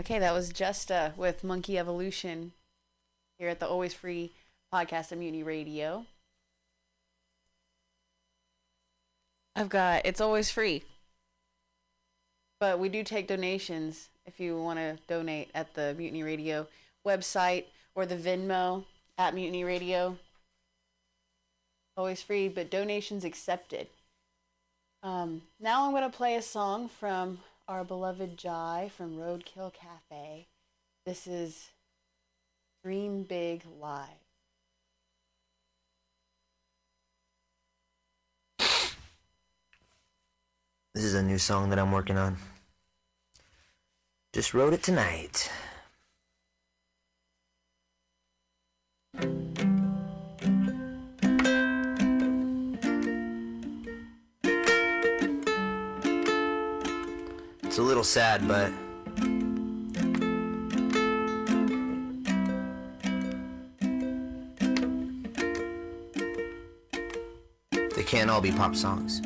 Okay, that was Justa with Monkey Evolution here at the Always Free podcast of Mutiny Radio. I've got it's always free. But we do take donations if you want to donate at the Mutiny Radio website or the Venmo at Mutiny Radio. Always free, but donations accepted. Um, now I'm going to play a song from our beloved Jai from Roadkill Cafe. This is Dream Big Live. This is a new song that I'm working on. Just wrote it tonight. It's a little sad, but they can't all be pop songs.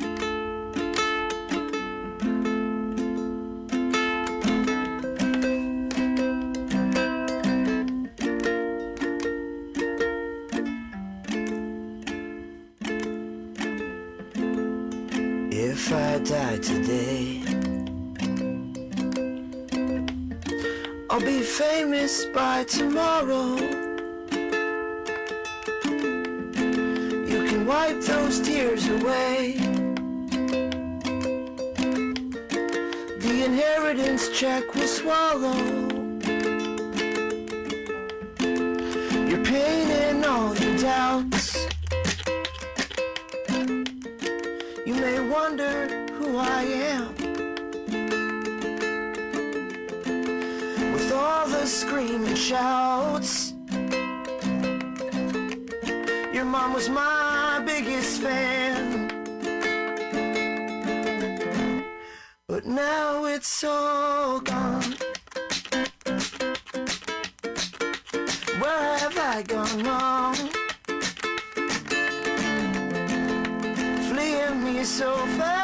Famous by tomorrow. You can wipe those tears away. The inheritance check will swallow shouts. Your mom was my biggest fan. But now it's all gone. Where have I gone wrong? fleeing me so fast,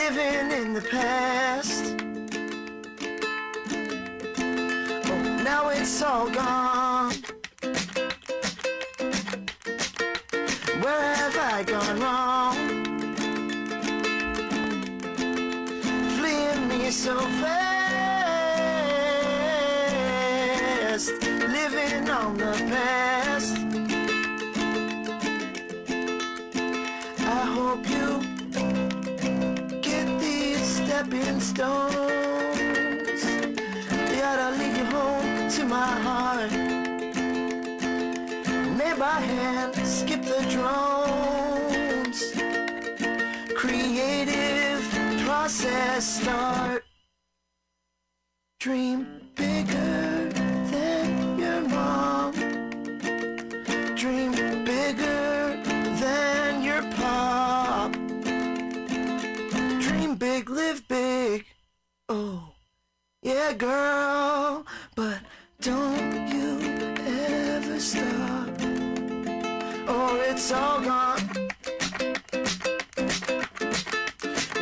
living in the past. They ought to lead you home to my heart. Made by hand, skip the drones. Creative process start. Girl. But don't you ever stop, or it's all gone.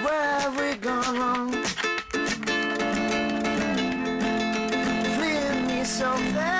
Where have we gone wrong? Fleeing me so fast,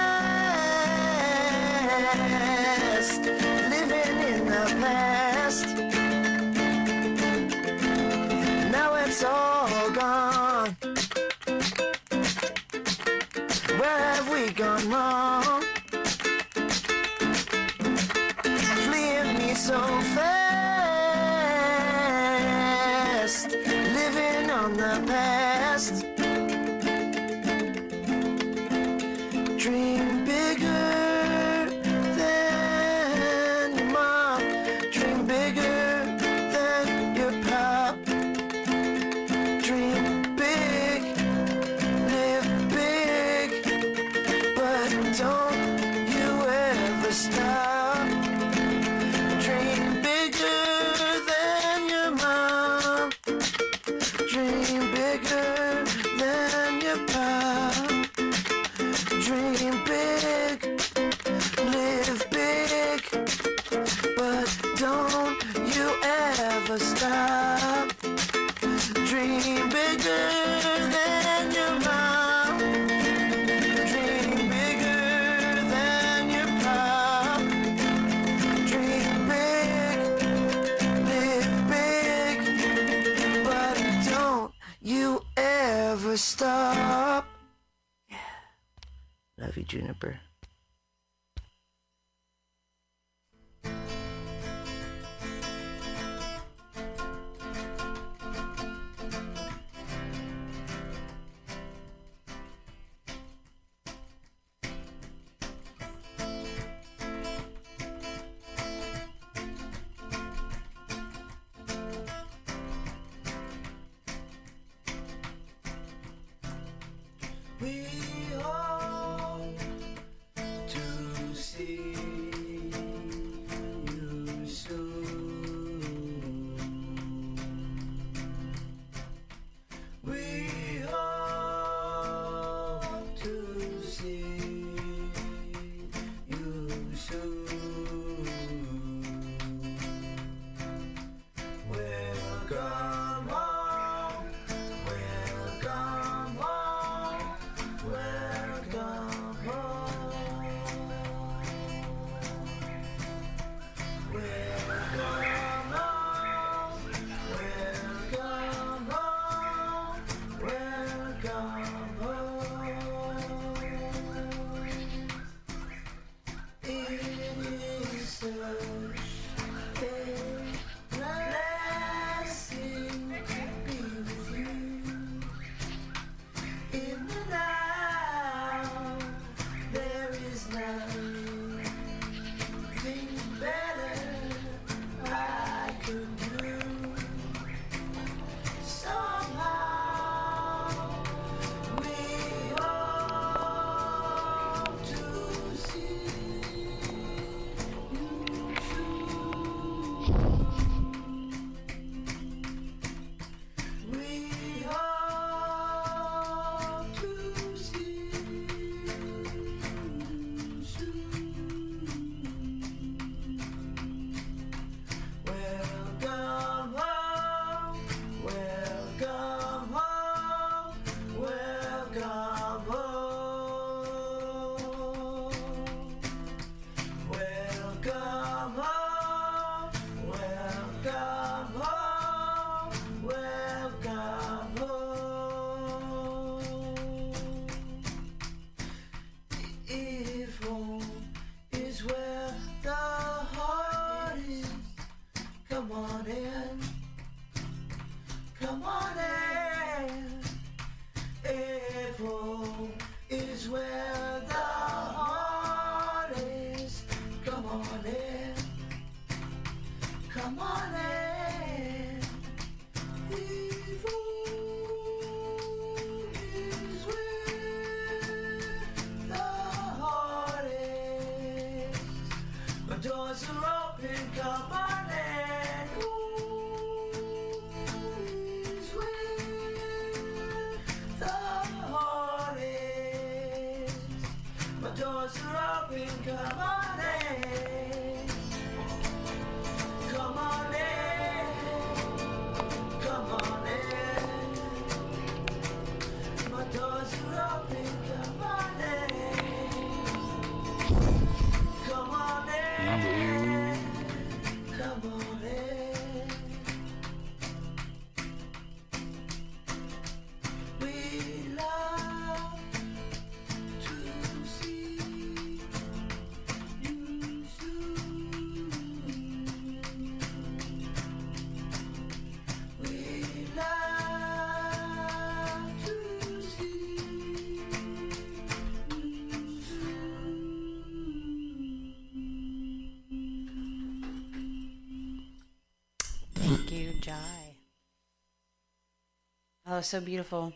Oh, so beautiful.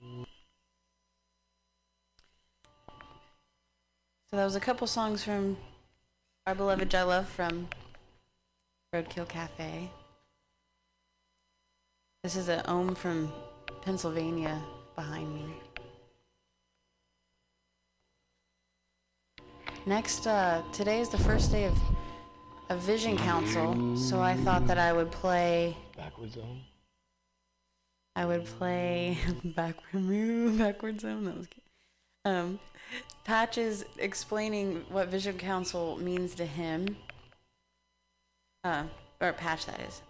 So that was a couple songs from Our Beloved I Love from Roadkill Cafe. This is an ohm from Pennsylvania behind me. Next, uh, today is the first day of a Vision Council, so I thought that I would play. Backwards ohm? I would play backward move, backward zone. That was cute. Um, Patch is explaining what Vision Council means to him. Uh, or Patch, that is.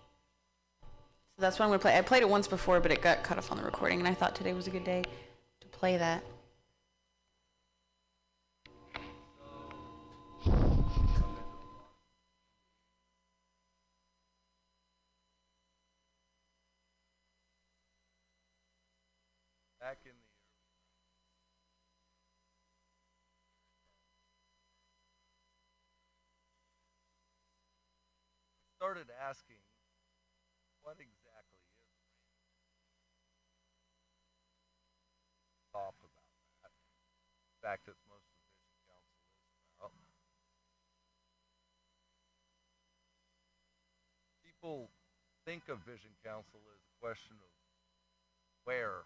So that's what I'm gonna play. I played it once before, but it got cut off on the recording, and I thought today was a good day to play that. Started asking what exactly is talk about that fact it's most of vision council is about people think of vision council as a question of where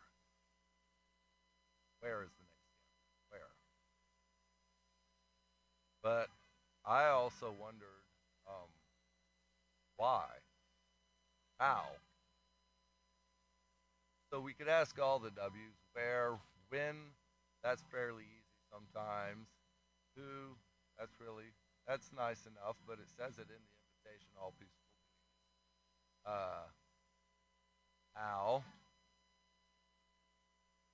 where is the next step? Where? But I also wondered um, why, how. So we could ask all the W's where, when. That's fairly easy sometimes. Who? That's really that's nice enough, but it says it in the invitation. All peaceful. beings. Uh, how?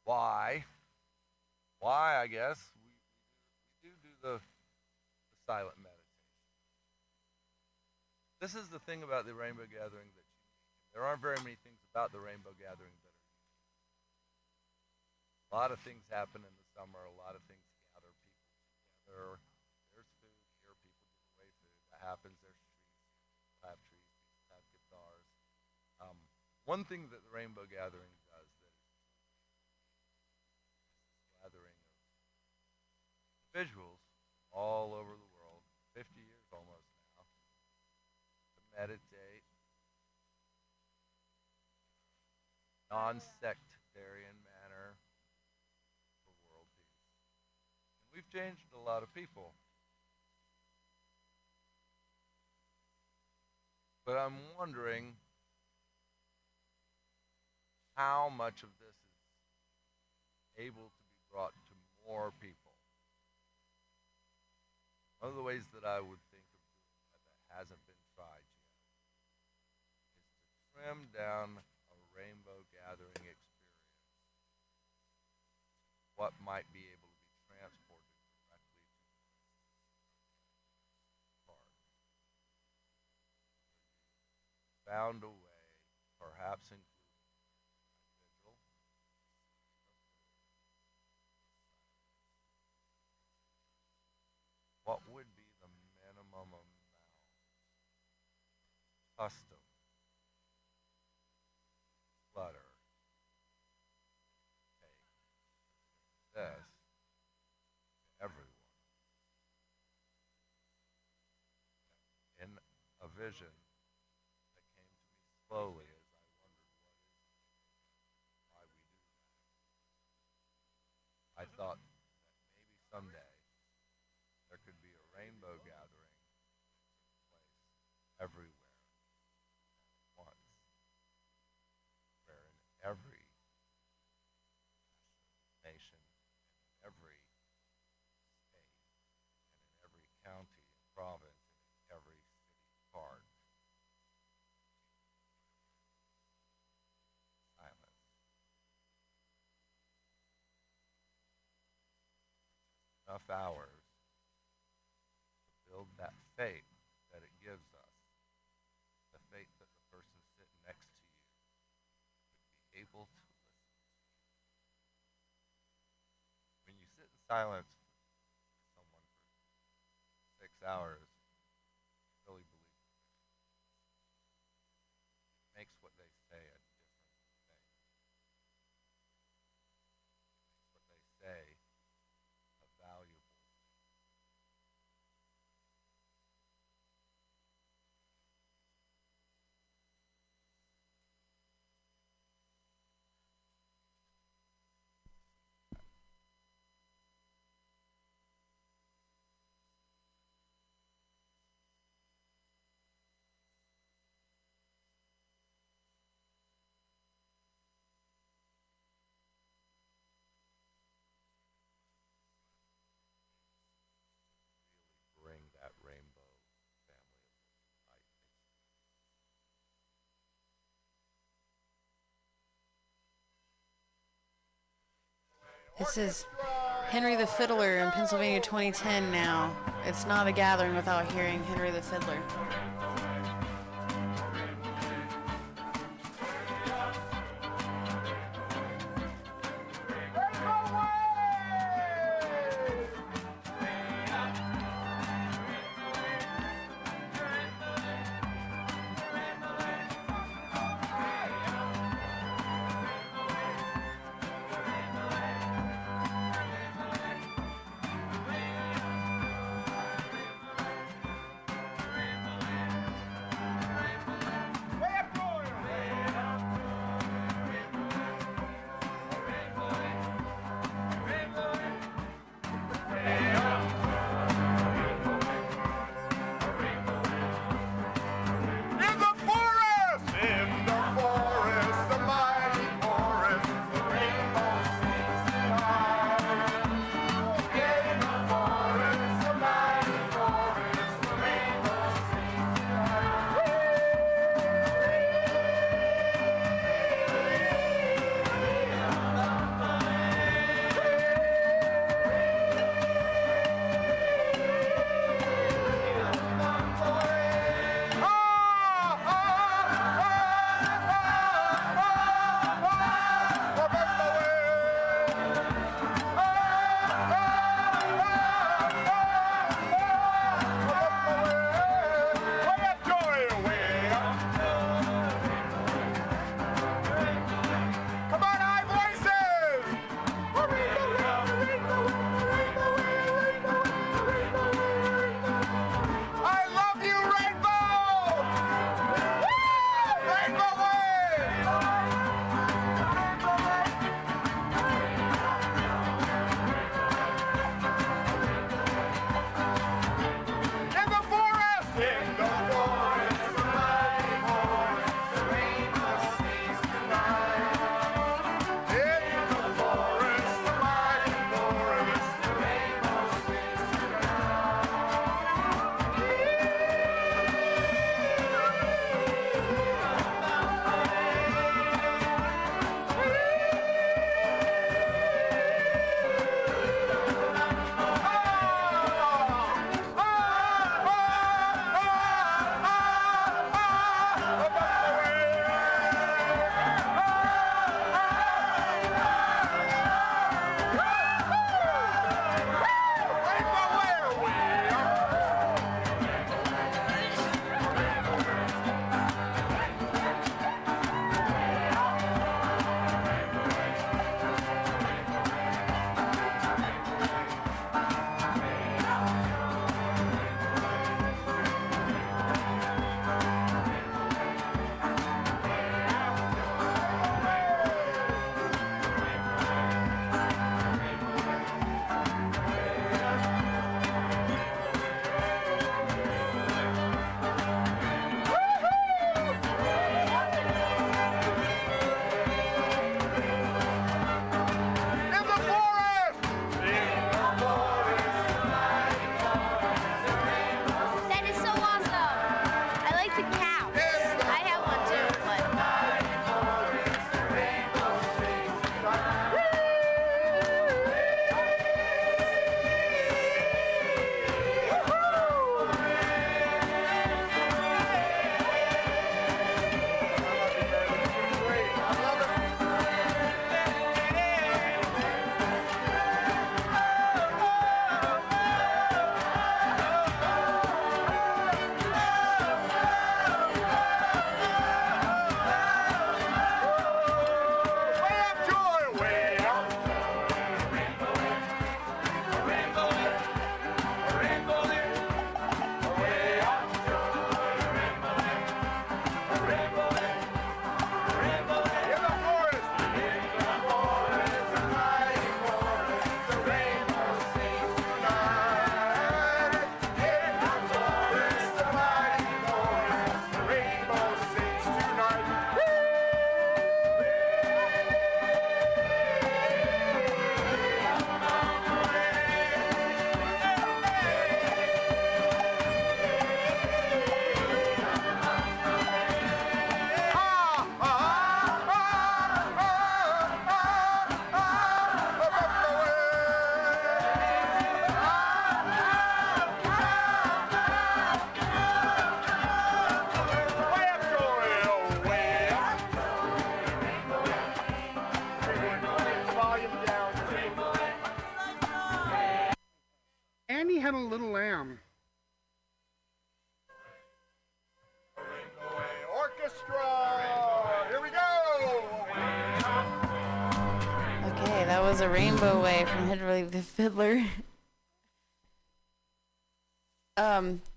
Why? why I guess we, we do we do do the, the silent meditation. This is the thing about the rainbow gathering that you There aren't very many things about the rainbow gathering that are unique. A lot of things happen in the summer. A lot of things gather people together. There's food here. People give away food. That happens. There's trees. People have trees. People have guitars. Um, one thing that the rainbow gathering does that is gathering of individuals all over the world, 50 years almost now, meditate, non-sectarian manner for world peace. And we've changed a lot of people. But I'm wondering how much of this is able to be brought to more people. One of the ways that I would think of doing that that hasn't been tried yet is to trim down a rainbow gathering experience. What might be able to be transported directly to park. Found a way, perhaps including what would be the minimum amount custom clutter take this to everyone in a vision that came to me slowly as I wondered what is why we do that. I thought that maybe someday there could be a rainbow gathering that took place everywhere at once, where in every nation, in every state, and in every county and province, and in every city park, silence. Enough hours to build that faith that it gives us, the faith that the person sitting next to you would be able to listen. When you sit in silence with someone for six hours, you really believe that it makes what they say a different thing. It makes what they say a valuable thing. This is Henry the Fiddler in Pennsylvania 2010 now. It's not a gathering without hearing Henry the Fiddler.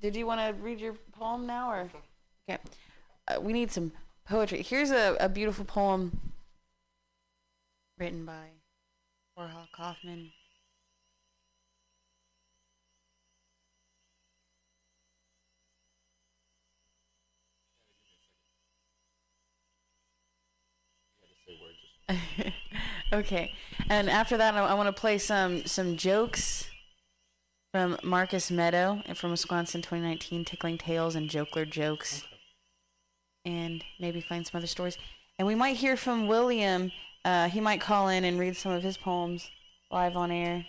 Did you want to read your poem now, or okay? Uh, we need some poetry. Here's a, a beautiful poem written by Warhol Kaufman. okay, and after that, I, I want to play some some jokes from Marcus Meadow and from Wisconsin 2019, Tickling Tales and Jokler Jokes, and maybe find some other stories. And we might hear from William. Uh, he might call in and read some of his poems live on air.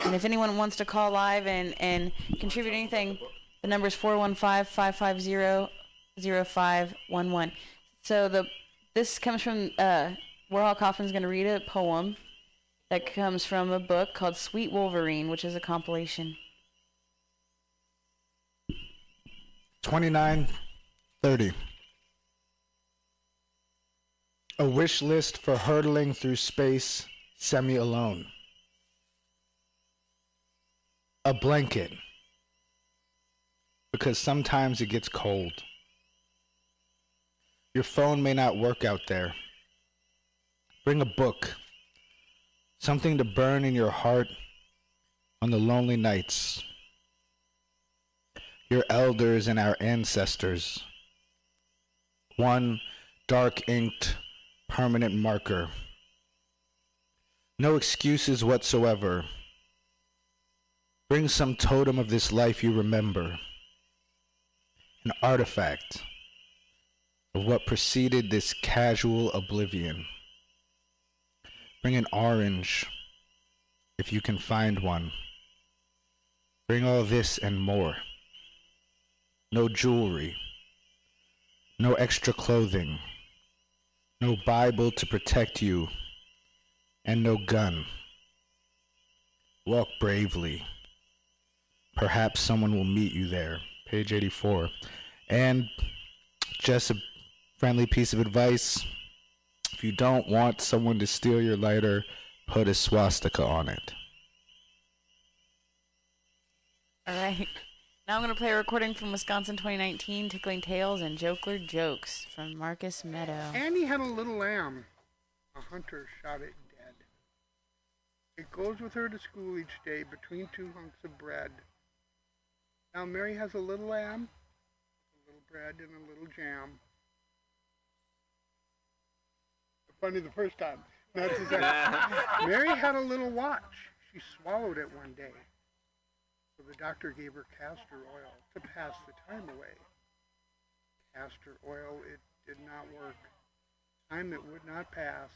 And if anyone wants to call live and, and contribute anything, the number is 415-550-0511. So the this comes from uh, Warhol Kaufman's going to read a poem that comes from a book called Sweet Wolverine, which is a compilation. 2930. A wish list for hurtling through space semi alone. A blanket. Because sometimes it gets cold. Your phone may not work out there. Bring a book. Something to burn in your heart on the lonely nights. Your elders and our ancestors. One dark inked permanent marker. No excuses whatsoever. Bring some totem of this life you remember. An artifact of what preceded this casual oblivion. Bring an orange, if you can find one. Bring all this and more. No jewelry, no extra clothing, no Bible to protect you, and no gun. Walk bravely. Perhaps someone will meet you there. Page 84. And just a friendly piece of advice if you don't want someone to steal your lighter, put a swastika on it. All right. Now I'm going to play a recording from Wisconsin 2019, Tickling Tales and Jokler Jokes from Marcus Meadow. Annie had a little lamb. A hunter shot it dead. It goes with her to school each day between two hunks of bread. Now Mary has a little lamb, a little bread, and a little jam. Funny the first time. Not the second. Mary had a little watch. She swallowed it one day. So the doctor gave her castor oil to pass the time away. Castor oil, it did not work. Time it would not pass.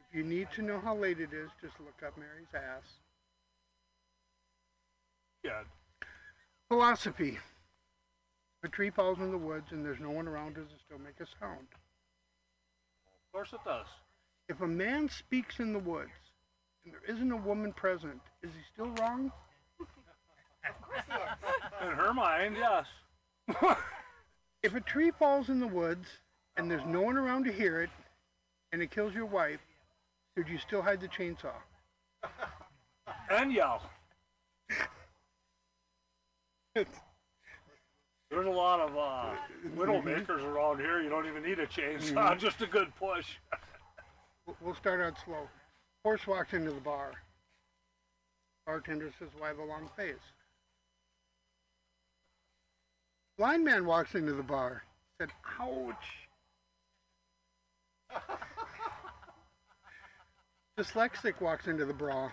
If you need to know how late it is, just look up Mary's ass. Yeah. Philosophy. A tree falls in the woods and there's no one around, does it still make a sound? Of course it does. If a man speaks in the woods and there isn't a woman present, is he still wrong? Of course. In her mind, yes. If a tree falls in the woods and there's no one around to hear it and it kills your wife, should you still hide the chainsaw? And yell. There's a lot of uh, widow makers around here. You don't even need a chainsaw, just a good push. We'll- We'll start out slow. Horse walks into the bar. Bartender says, why the long face? Blind man walks into the bar. Said, ouch. Dyslexic walks into the bra.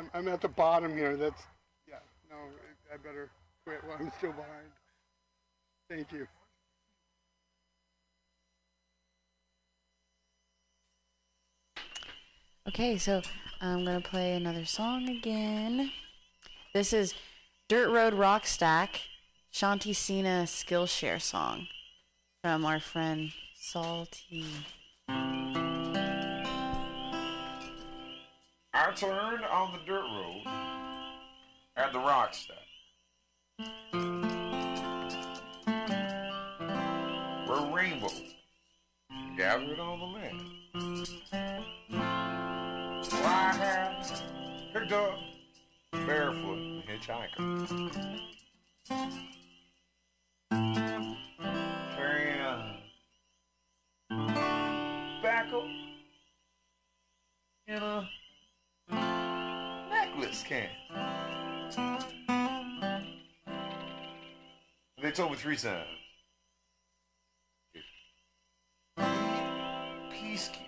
I'm, I'm at the bottom here. That's, yeah, no, I better quit while I'm still behind. Thank you. Okay, so I'm going to play another song again. This is Dirt Road Rock Stack, Shanti Sena Skillshare song from our friend Salty. I turned on the dirt road at the rock step. Where rainbows gathered on the land. Where I had picked up barefoot and hitchhiker. Carrying a backhoe in a can't. They told me three times. Peacekeeper.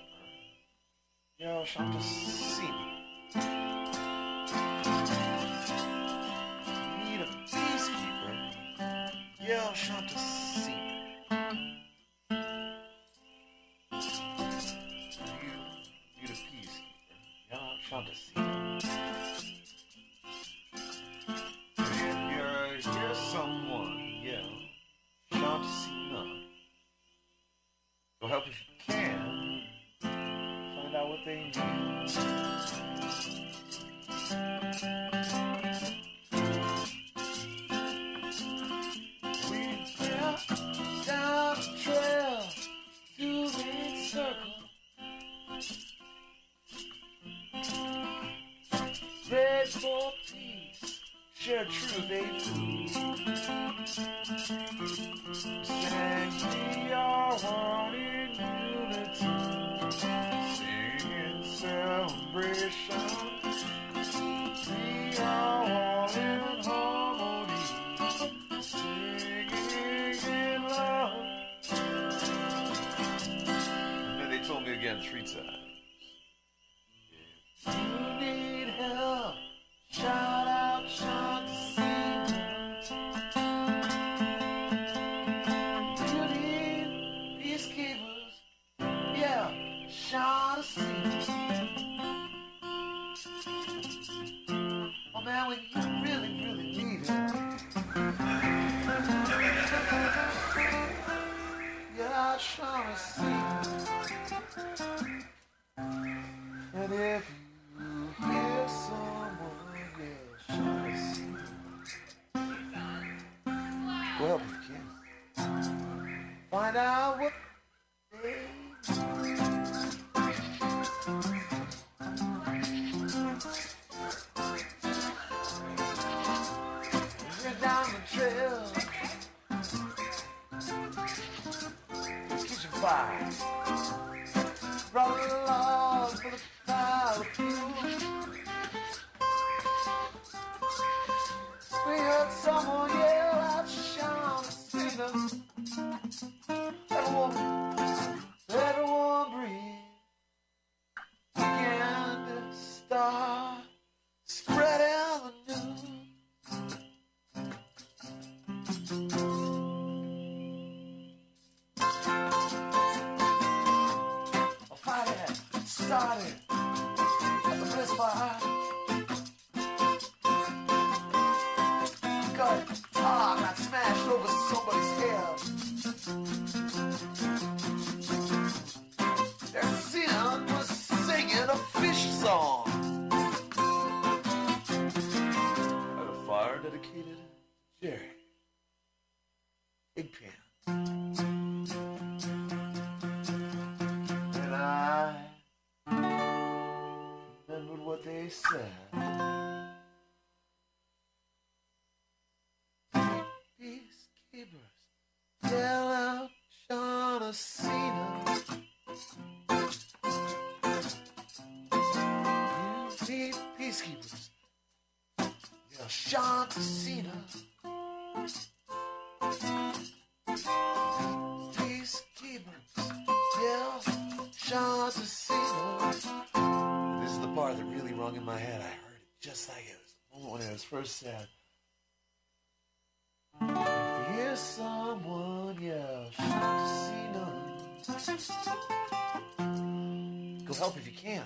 Yo, I'm just Shanti Sena. Peacekeepers, yeah, Shanti Sena. This is the part that really rung in my head. I heard it just like it was when it was first said. If you hear someone, yell, Shanti Sena. Go help if you can.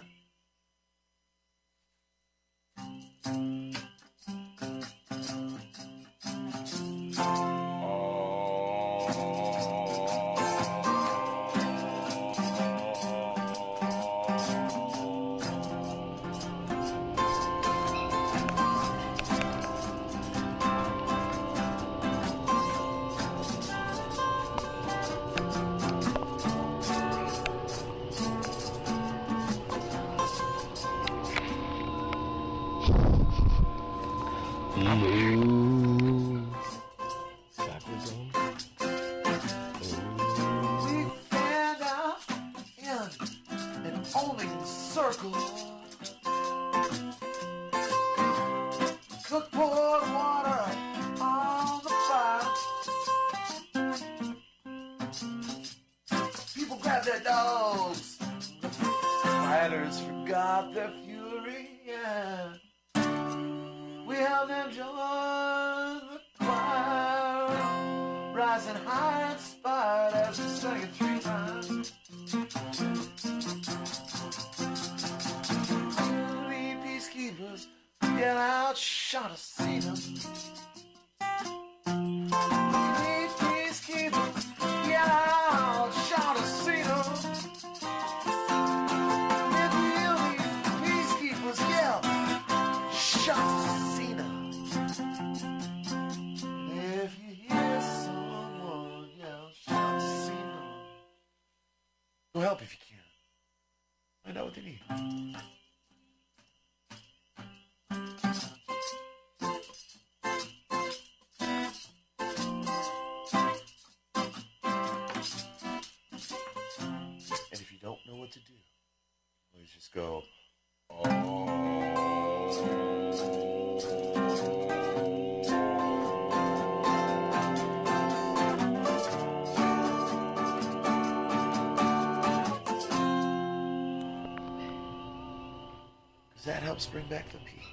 That helps bring back the peace.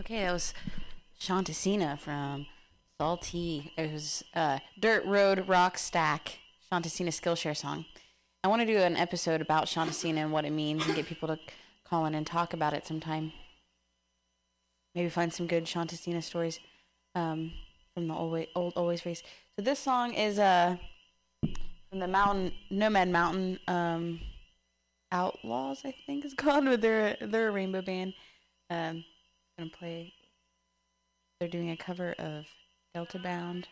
Okay, that was Shanti Sena from Salty. It was uh, Dirt Road Rock Stack, Shanti Sena Skillshare song. I want to do an episode about Shanti Sena and what it means and get people to call in and talk about it sometime. Maybe find some good Shanti Sena stories um, from the old, old Always Race. So this song is uh, from the Mountain Nomad Mountain um, Outlaws, I think it's called. With their they're a rainbow band. Um, gonna play. They're doing a cover of Delta Bound.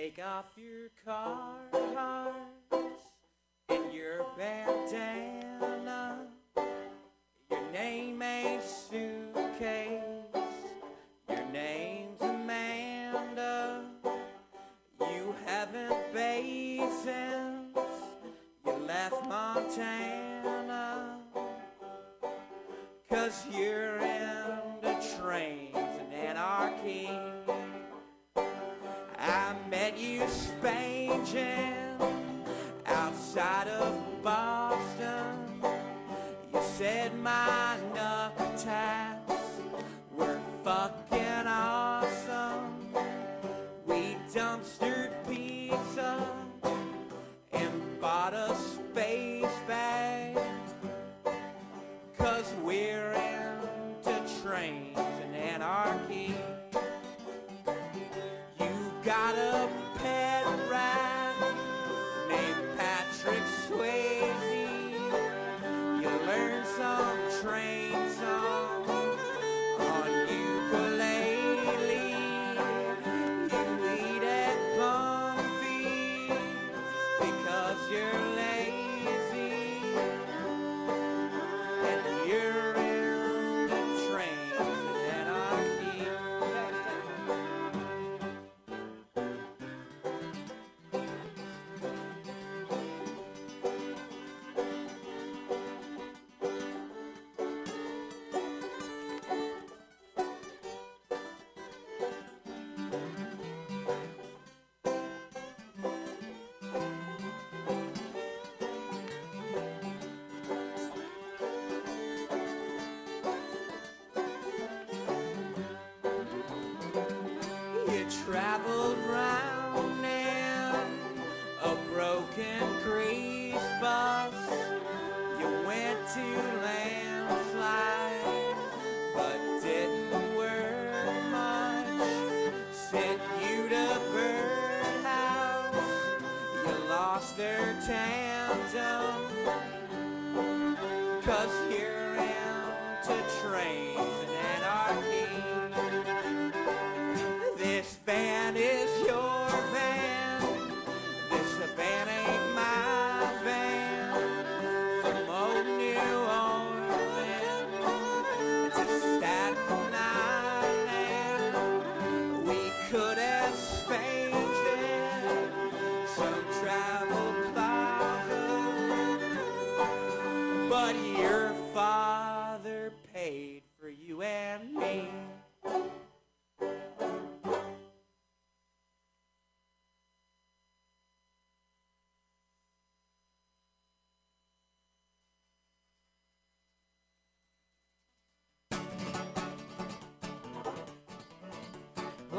Take off your Carhartts and your bandana. Your name ain't suitcase. Your name's Amanda. You haven't since you left Montana. Cause you're into trains and anarchy. Met you spanging outside of Boston. You said my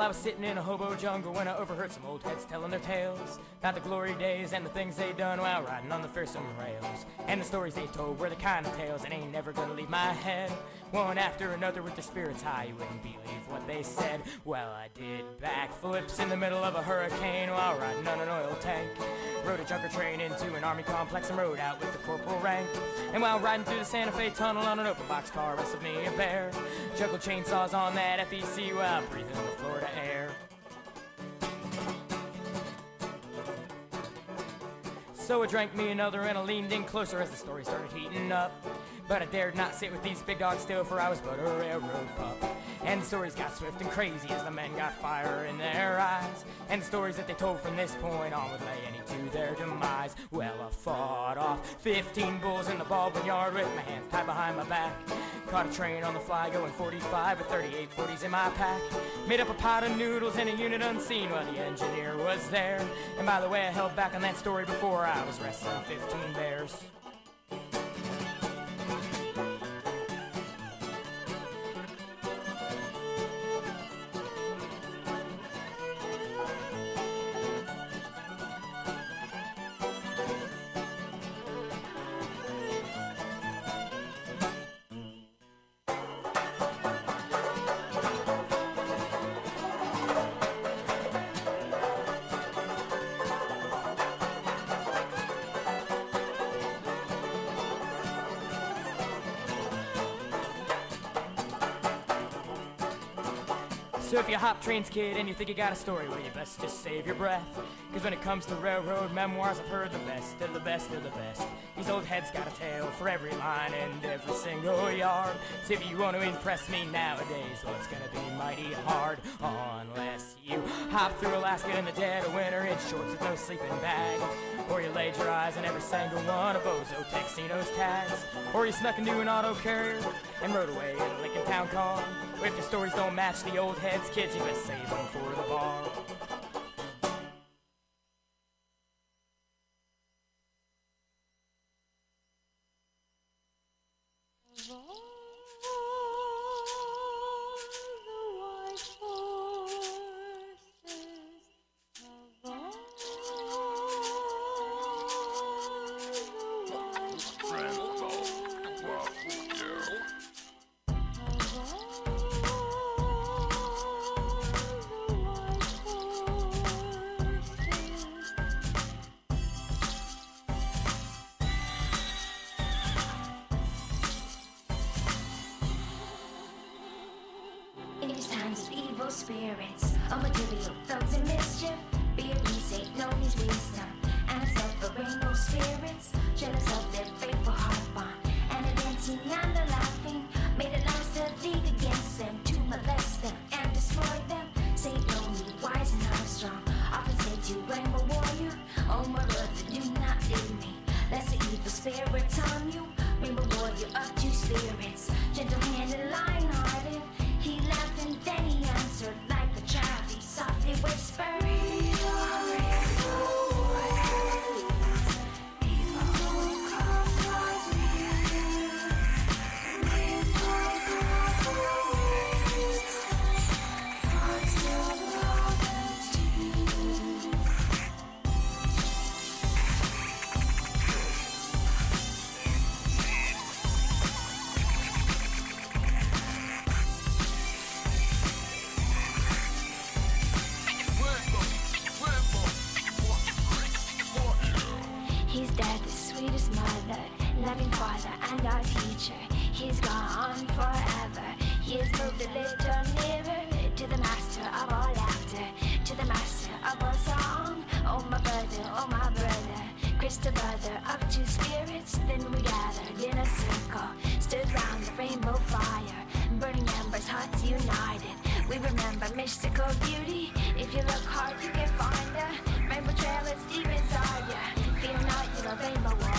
Well, I was sitting in a hobo jungle when I overheard some old heads telling their tales about the glory days and the things they done while riding on the fearsome rails. And the stories they told were the kind of tales that ain't never gonna leave my head. One after another with their spirits high, you wouldn't believe what they said. Well, I did backflips in the middle of a hurricane while riding on an oil tank. Rode a junker train into an army complex and rode out with the corporal rank. And while riding through the Santa Fe tunnel on an open box car, wrestled me a bear. Juggled chainsaws on that FEC while breathing the Florida So I drank me another and I leaned in closer as the story started heating up. But I dared not sit with these big dogs still, for I was but a railroad pup. And stories got swift and crazy as the men got fire in their eyes. And stories that they told from this point on would lay any to their demise. Well, I fought off 15 bulls in the Baldwin yard with my hands tied behind my back. Caught a train on the fly going 45 with 38 40s in my pack. Made up a pot of noodles in a unit unseen while the engineer was there. And by the way, I held back on that story before I was wrestling 15 bears. You kid, and you think you got a story, well, you best just save your breath. Cause when it comes to railroad memoirs, I've heard the best of the best of the best. These old heads got a tale for every line and every single yard. So if you want to impress me nowadays, well, it's gonna be mighty hard. Unless you hop through Alaska in the dead of winter in shorts with no sleeping bag. Or you laid your eyes on every single one of Bozo Texino's tags. Or you snuck into an auto carrier and rode away in a Lincoln Town car. If your stories don't match the old heads, kids, you best save them for the bar. Brother, crystal brother of two spirits. Then we gathered in a circle, stood round the rainbow fire, burning embers, hearts united. We remember mystical beauty. If you look hard, you can find her. Rainbow trail is deep inside ya. Fear not, you're a rainbow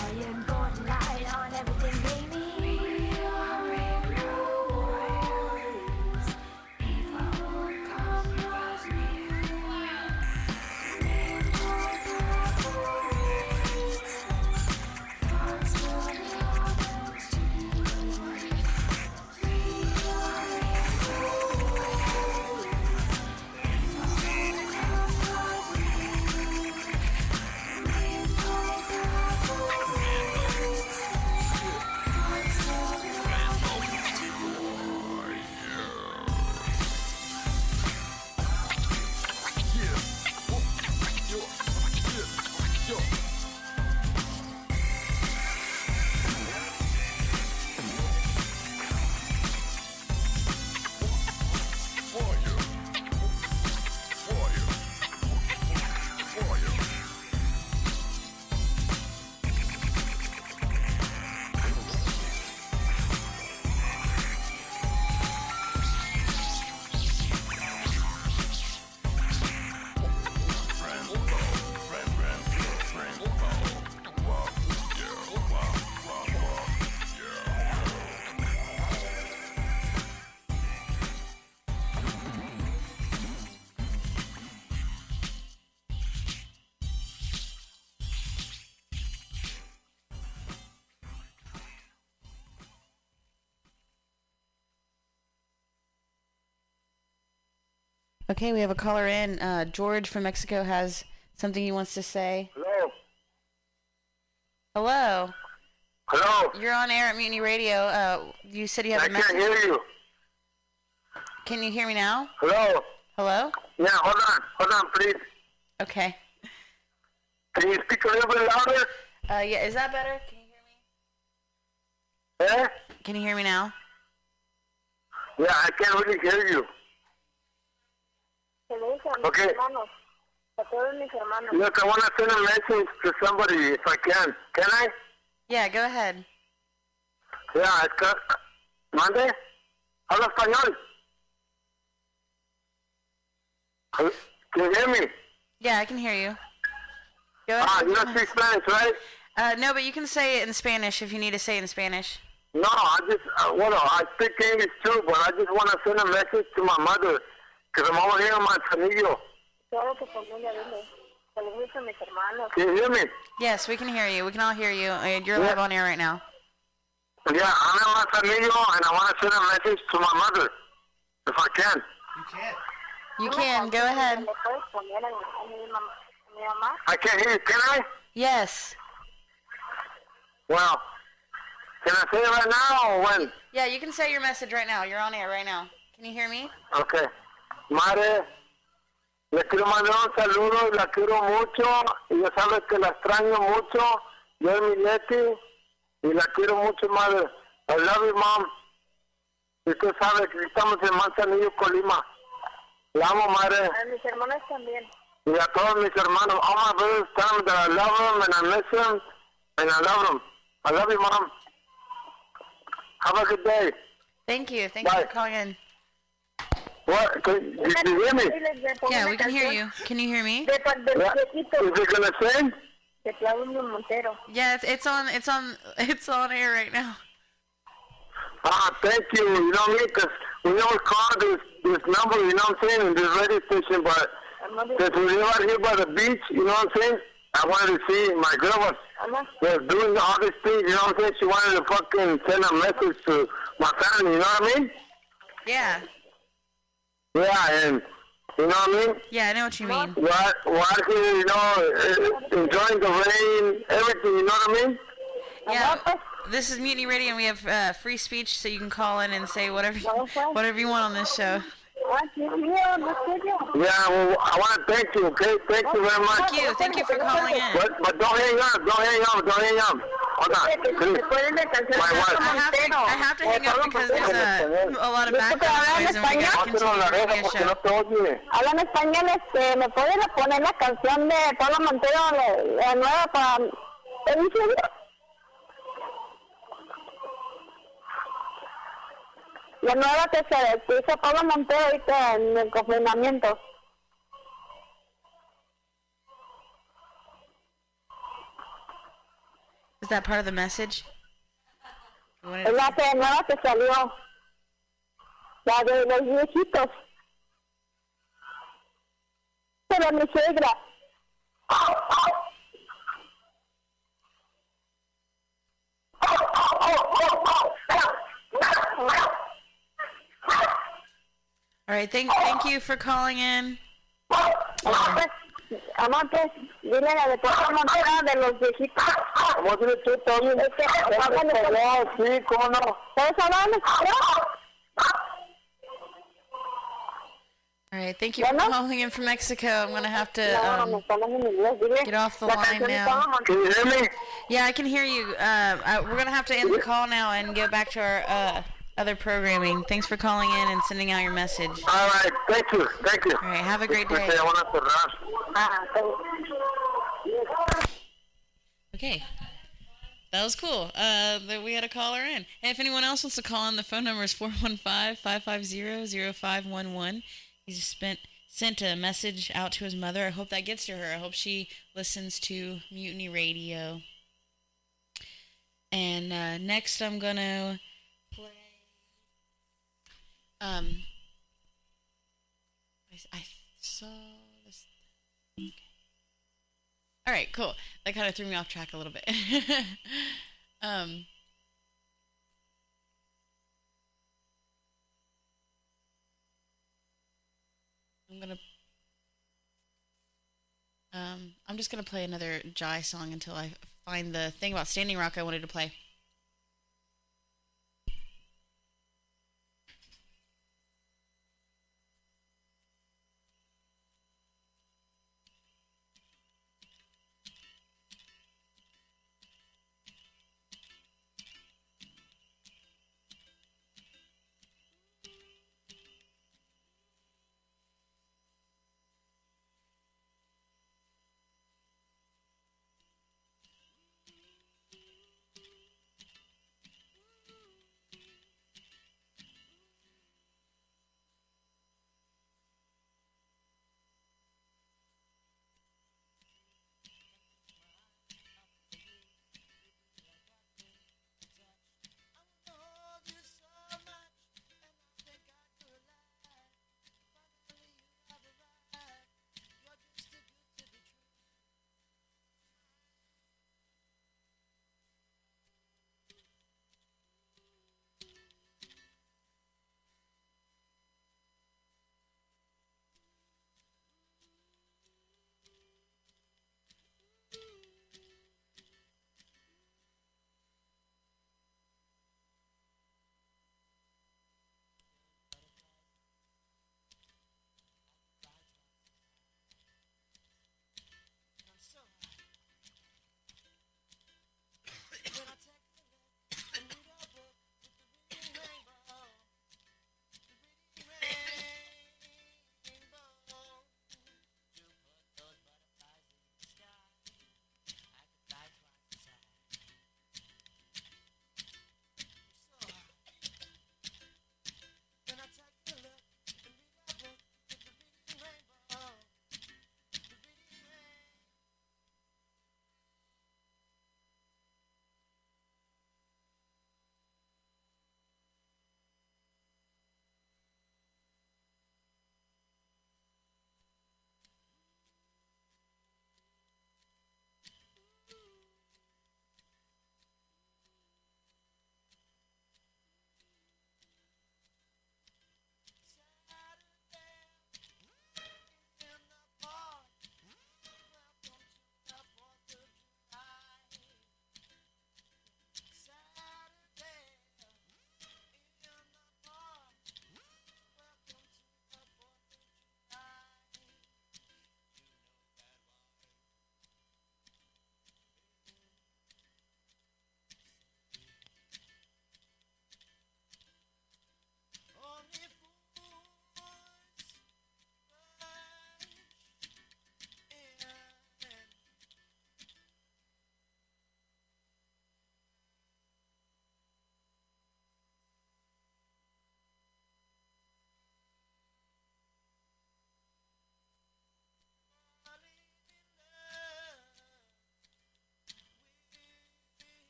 Okay, we have a caller in. Uh, George from Mexico has something he wants to say. Hello. Hello. Hello. You're on air at Mutiny Radio. Uh, you said you have I a message. I can't hear you. Can you hear me now? Hello. Hello? Yeah, hold on. Hold on, please. Okay. Can you speak a little bit louder? Uh, yeah, is that better? Can you hear me? Eh? Can you hear me now? Yeah, I can't really hear you. Okay. Look, I want to send a message to somebody if I can. Can I? Yeah, go ahead. Yeah, es que... ¿Mande? ¿Habla español? Can you hear me? Yeah, I can hear you. Go ahead. Ah, you don't speak Spanish, right? Uh, no, but you can say it in Spanish if you need to say it in Spanish. No, I just, uh, well, I speak English too, but I just want to send a message to my mother because I'm over here in Manzanillo. Can you hear me? Yes, we can hear you. We can all hear you. Uh, You're live on air right now. Yeah, I'm in Manzanillo, and I want to send a message to my mother, if I can. You can. You can. Go ahead. I can't hear you. Can I? Yes. Well, can I say it right now or when? Yeah, you can say your message right now. You're on air right now. Can you hear me? Okay. Madre, le quiero mandar un saludo y la quiero mucho. Y ya sabes que la extraño mucho. Yo es mi Leti y la quiero mucho, madre. I love you, mom. Y usted sabe que estamos en Manzanillo, Colima. La amo, madre. A mis hermanos también. Y a todos mis hermanos. All my brothers me that I love them and I miss them and I love them. I love you, mom. Have a good day. Thank you. Thank you for calling in. What? Can, did you hear me? Yeah, we can hear you. Can you hear me? Yeah. Is it gonna sing? De Yeah, it's, it's on. It's on. It's on air right now. Ah, thank you. You know what I mean? Because we never called this this number, you know what I'm saying, in this radio station, but since we live out here by the beach, you know what I'm saying? I wanted to see my girl was was doing all these things, you know what I'm saying? She wanted to fucking send a message to my family, you know what I mean? Yeah. Yeah, and you know what I mean? Yeah, I know what you mean. What, what here, you know, uh, enjoying the rain, everything, you know what I mean? Yeah. This is Mutiny Radio, and we have uh, free speech, so you can call in and say whatever whatever you want on this show. Yeah, well, I want to thank you, okay? Thank you very much. Thank you. Thank you for calling in. But, but don't hang up, don't hang up, don't hang up. Hold on, please. My wife. I have to, I have to hang up because there's a, a lot of background noise, and we got to continue the radio show. Hablan español, este, ¿me pueden poner la canción de Pablo Montero, la, la nueva para... La nueva que se que hizo Pablo Montero ahorita en el confinamiento. Is that part of the message? Es la que nueva que salió. La de los viejitos. Pero mi suegra. All right. Thank thank you for calling in. Amantes, dile la de Pablo Montero de los viejitos. ¿Cómo tienes tú, Tony? Sí, cómo no. ¿Puedes hablar? All right. Thank you for calling in from Mexico. I'm gonna have to um, get off the line now. Can you hear me? Yeah, I can hear you. Uh, I, we're gonna have to end the call now and go back to our uh, other programming. Thanks for calling in and sending out your message. All right, thank you, thank you. All right. Have a great day. Okay, I want to cerrar. Okay. That was cool. Uh, that we had a caller in. And if anyone else wants to call in, the phone number is 415-550-0511. He just spent sent a message out to his mother. I hope that gets to her. I hope she listens to Mutiny Radio. And uh, next, I'm gonna play. Um, I, I saw this. Okay. All right, cool. That kind of threw me off track a little bit. um, I'm gonna. Um, I'm just gonna play another Jai song until I find the thing about Standing Rock I wanted to play.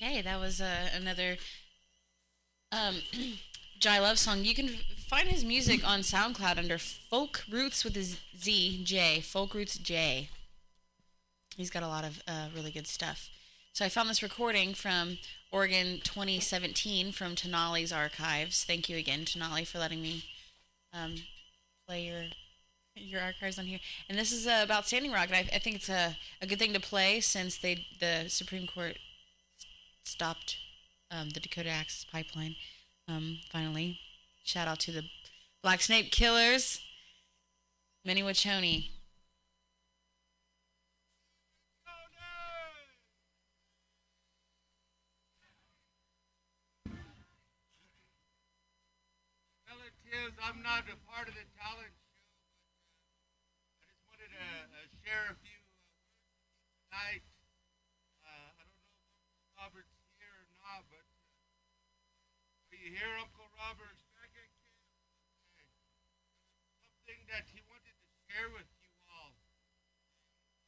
Okay, that was uh, another um, Jai Love song. You can find his music on SoundCloud under Folk Roots with a Z- J. Folk Roots J. He's got a lot of uh, really good stuff. So I found this recording from Oregon 2017 from Tenali's archives. Thank you again, Tenali, for letting me um, play your your archives on here. And this is uh, about Standing Rock, and I, I think it's a, a good thing to play since they the Supreme Court stopped um, the Dakota Access Pipeline. Um, finally, shout out to the Black Snake Killers, Mni Wiconi. relatives. I'm not a part of the talent show, but uh, I just wanted to uh, share a few uh, words tonight. Uh, I don't know if Uncle Robert's here or not, but you here, Uncle Robert? Okay. Something that he wanted to share with you all.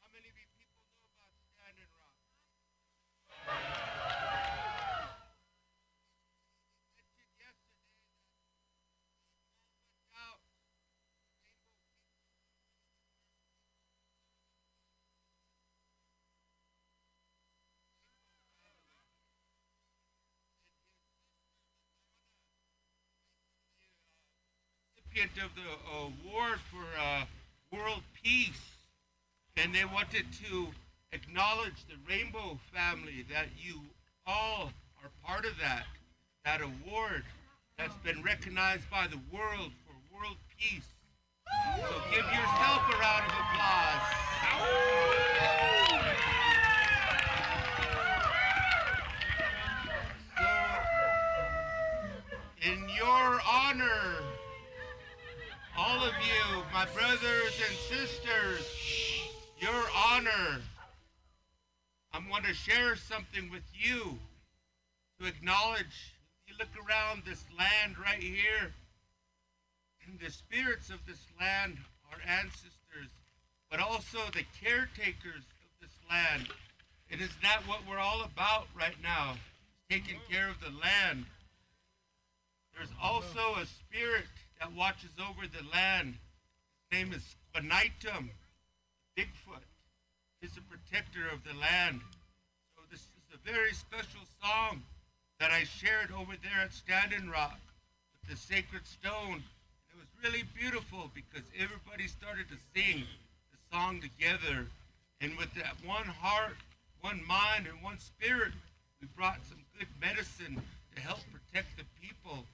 How many of you people know about Standing Rock? Of the award for uh, world peace, and they wanted to acknowledge the Rainbow family that you all are part of that that award that's been recognized by the world for world peace. So give yourself a round of applause. So, in your honor, all of you, my brothers and sisters, your honor, I'm going to share something with you to acknowledge. You look around this land right here, and the spirits of this land, our ancestors, but also the caretakers of this land. And is that what we're all about right now? Taking care of the land. There's also a spirit that watches over the land. His name is Squanitum, Bigfoot. He's a protector of the land. So this is a very special song that I shared over there at Standing Rock with the sacred stone. It was really beautiful because everybody started to sing the song together. And with that one heart, one mind, and one spirit, we brought some good medicine to help protect the people.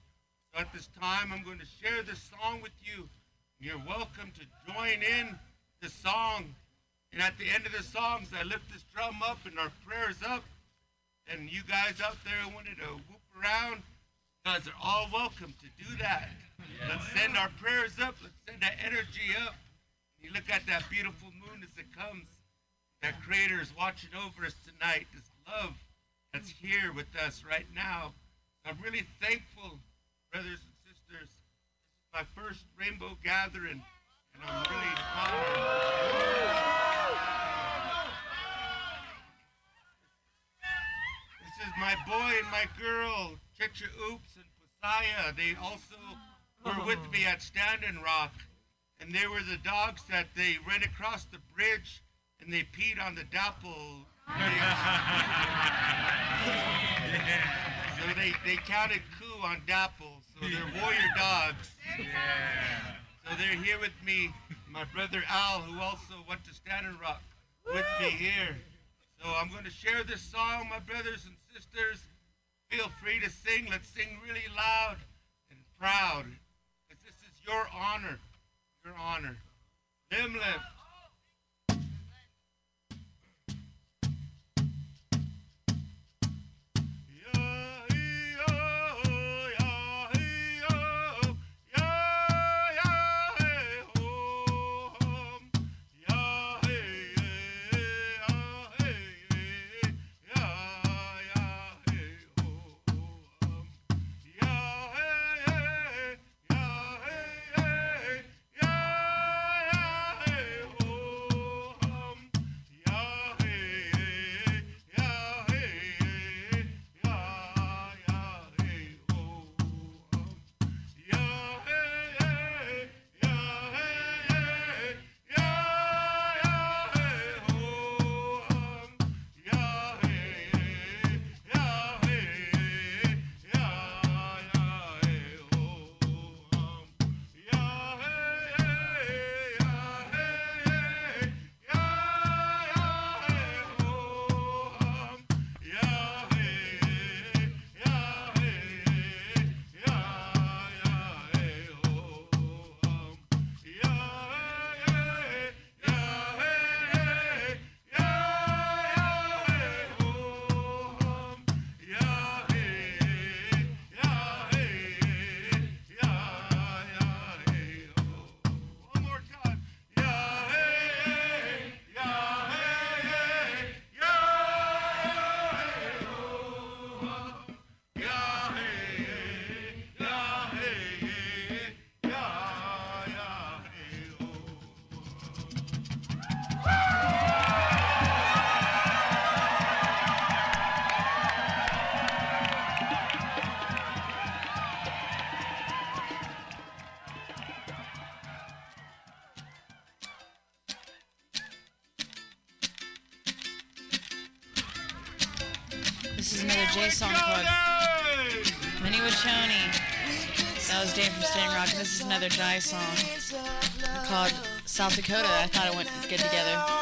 At this time, I'm going to share this song with you. You're welcome to join in the song. And at the end of the songs, I lift this drum up and our prayers up. And you guys out there wanted to whoop around, guys are all welcome to do that. Let's send our prayers up. Let's send that energy up. You look at that beautiful moon as it comes. That Creator is watching over us tonight. This love that's here with us right now. I'm really thankful, brothers and sisters. This is my first rainbow gathering, and I'm really honored. This is my boy and my girl, Chicha Oops and Pasaya. They also were with me at Standing Rock, and they were the dogs that they ran across the bridge and they peed on the DAPL. yeah. so they, they counted coup on DAPL, so they're warrior dogs. Yeah. So they're here with me, my brother Al, who also went to Standing Rock with me here. So I'm going to share this song, my brothers and sisters. Feel free to sing. Let's sing really loud and proud. Because this is your honor. Your honor. Limb another Jai song called South Dakota. I thought it went good together.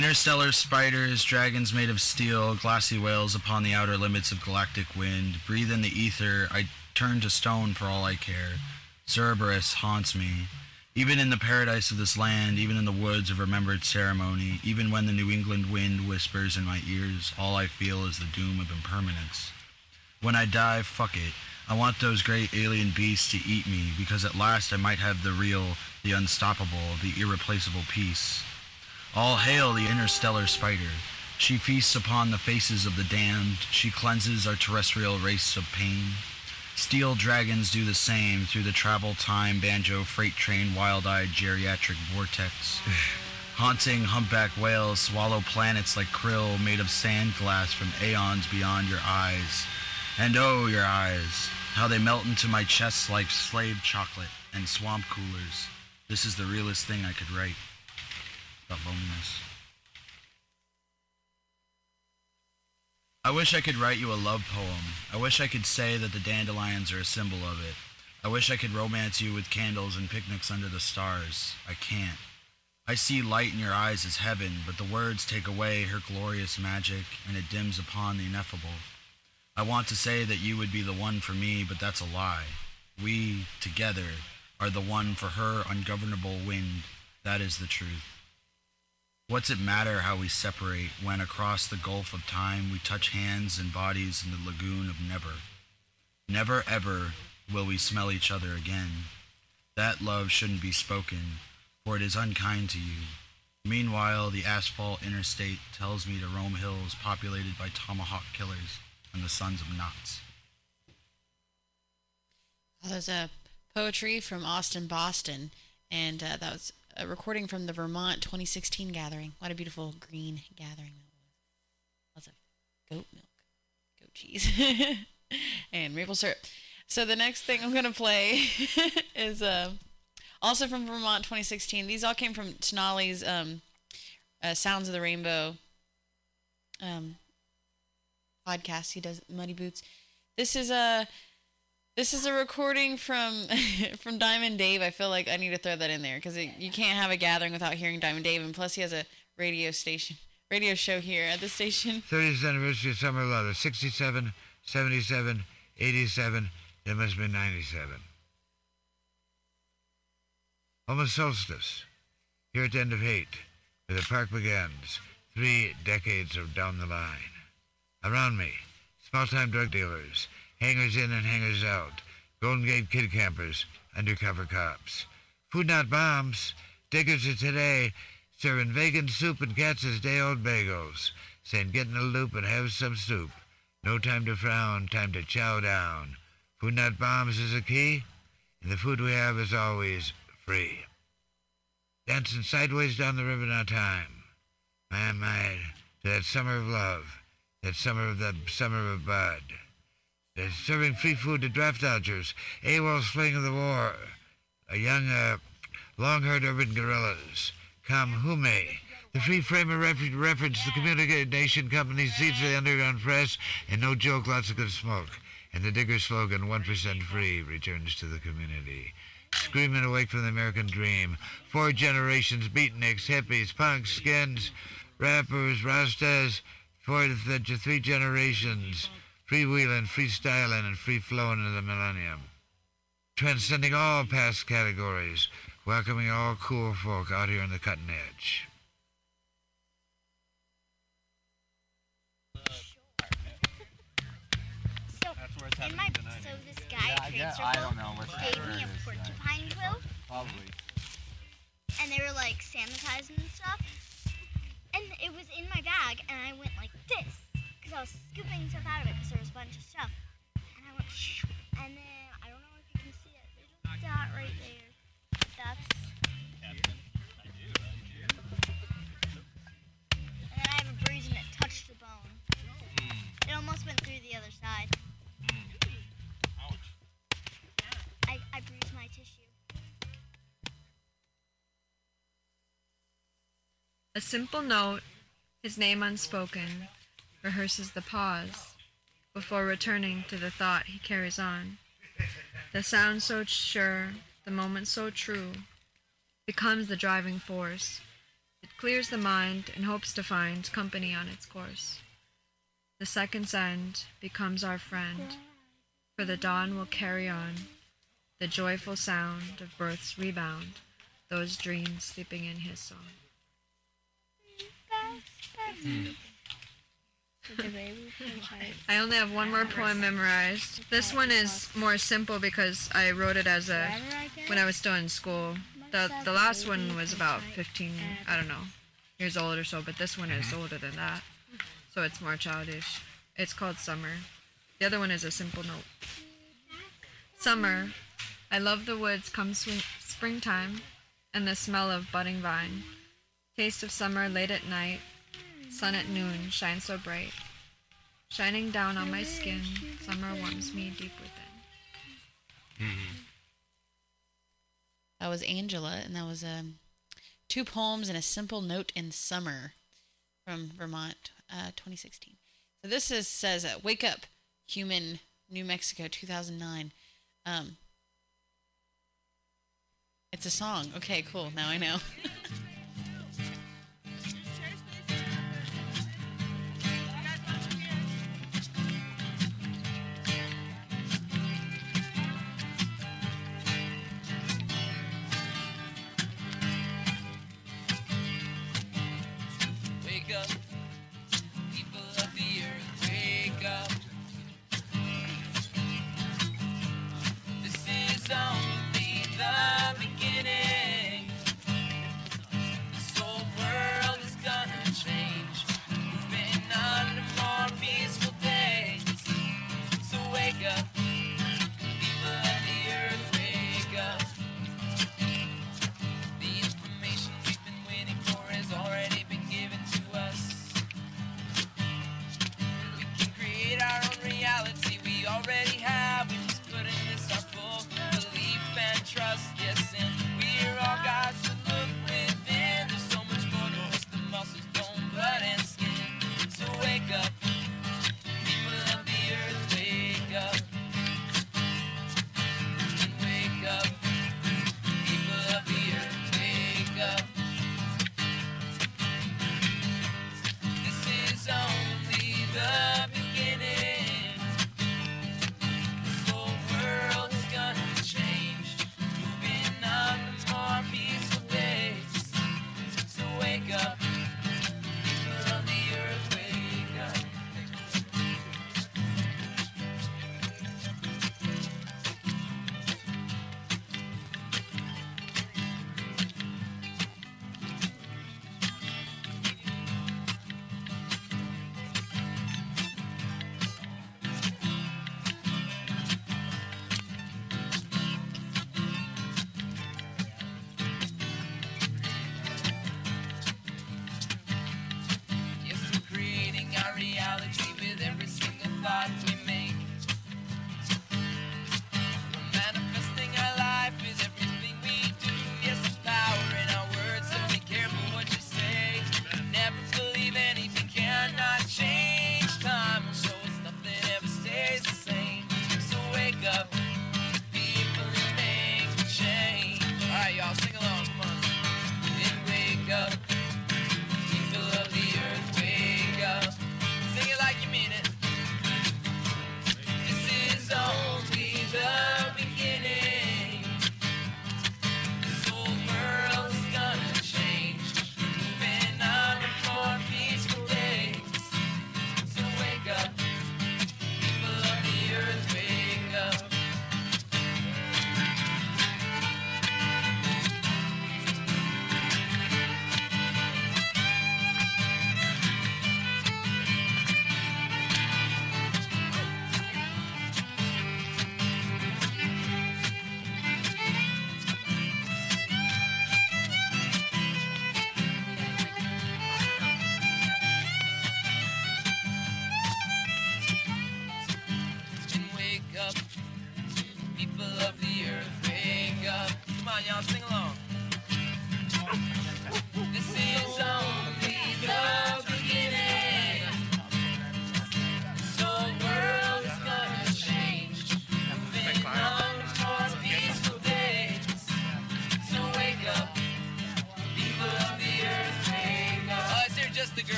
Interstellar spiders, dragons made of steel, glassy whales upon the outer limits of galactic wind, breathe in the ether, I turn to stone for all I care. Cerberus haunts me. Even in the paradise of this land, even in the woods of remembered ceremony, even when the New England wind whispers in my ears, all I feel is the doom of impermanence. When I die, fuck it. I want those great alien beasts to eat me, because at last I might have the real, the unstoppable, the irreplaceable peace. All hail the interstellar spider. She feasts upon the faces of the damned. She cleanses our terrestrial race of pain. Steel dragons do the same through the travel time banjo freight train wild-eyed geriatric vortex. Haunting humpback whales swallow planets like krill made of sand glass from aeons beyond your eyes. And oh, your eyes, how they melt into my chest like slave chocolate and swamp coolers. This is the realest thing I could write loneliness. I wish I could write you a love poem. I wish I could say that the dandelions are a symbol of it. I wish I could romance you with candles and picnics under the stars. I can't. I see light in your eyes as heaven, but the words take away her glorious magic, and it dims upon the ineffable. I want to say that you would be the one for me, but that's a lie. We, together, are the one for her ungovernable wind. That is the truth. What's it matter how we separate when across the gulf of time we touch hands and bodies in the lagoon of never? Never ever will we smell each other again. That love shouldn't be spoken, for it is unkind to you. Meanwhile, the asphalt interstate tells me to roam hills populated by tomahawk killers and the sons of knots. Well, there's a poetry from Austin, Boston, and uh, that was a recording from the Vermont 2016 gathering. What a beautiful green gathering that was. Lots of goat milk, goat cheese, and maple syrup. So the next thing I'm gonna play is uh, also from Vermont 2016. These all came from Tenali's um, uh, Sounds of the Rainbow um, podcast. He does Muddy Boots. This is a this is a recording from from Diamond Dave. I feel like I need to throw that in there because you can't have a gathering without hearing Diamond Dave, and plus he has a radio station, radio show here at the station. 30th anniversary of Summer Love. 67, 77, 87. It must be 97. Almost solstice. Here at the end of Haight, where the park begins. Three decades of down the line. Around me, small-time drug dealers, hangers in and hangers out, Golden Gate kid campers, undercover cops. Food not bombs. Diggers of today serving vegan soup and cats as day-old bagels, saying get in a loop and have some soup. No time to frown, time to chow down. Food not bombs is the key, and the food we have is always free. Dancing sideways down the river now time. My, my, to that summer of love, that summer of the summer of bud. They're serving free food to draft dodgers, AWOL's fleeing of the war, a young, uh, long-haired urban guerrillas, Kamhume, the free framer refer- reference the communication company seeds of the underground press, and no joke, lots of good smoke. And the digger slogan, 1% free, returns to the community. Screaming awake from the American dream. Four generations, beatniks, hippies, punks, skins, rappers, rastas, for the three generations freewheeling, freestyling, and free flowing into the millennium. Transcending all past categories, welcoming all cool folk out here on the cutting edge. In my, so this guy Yeah, I at guess- Trade I Circle don't know what's gave me a porcupine quill, Probably. and they were like sanitizing and stuff. And it was in my bag, and I went like this because I was scooping stuff out of it because there was a bunch of stuff. And I went, and then I don't know if you can see it. There's a dot right there. That's. And then I have a and it touched the bone. It almost went through the other side. A simple note, his name unspoken, rehearses the pause before returning to the thought he carries on. The sound so sure, the moment so true, becomes the driving force, It clears the mind and hopes to find company on its course. The second's end becomes our friend, for the dawn will carry on the joyful sound of birth's rebound, those dreams sleeping in his song. Mm. I only have one more poem memorized. This one is more simple because I wrote it as a when I was still in school. The the last one was about 15, I don't know, years old or so, but this one is mm-hmm. older than that. So it's more childish. It's called Summer. The other one is a simple note. Summer. I love the woods come swing, springtime and the smell of budding vine. Taste of summer late at night. Sun at noon shines so bright. Shining down on my skin, summer warms me deep within. That was Angela, and that was um, two poems and a simple note in summer from Vermont, uh, 2016. So this is says, uh, "Wake up, human, New Mexico, 2009." Um, it's a song. Okay, cool. Now I know.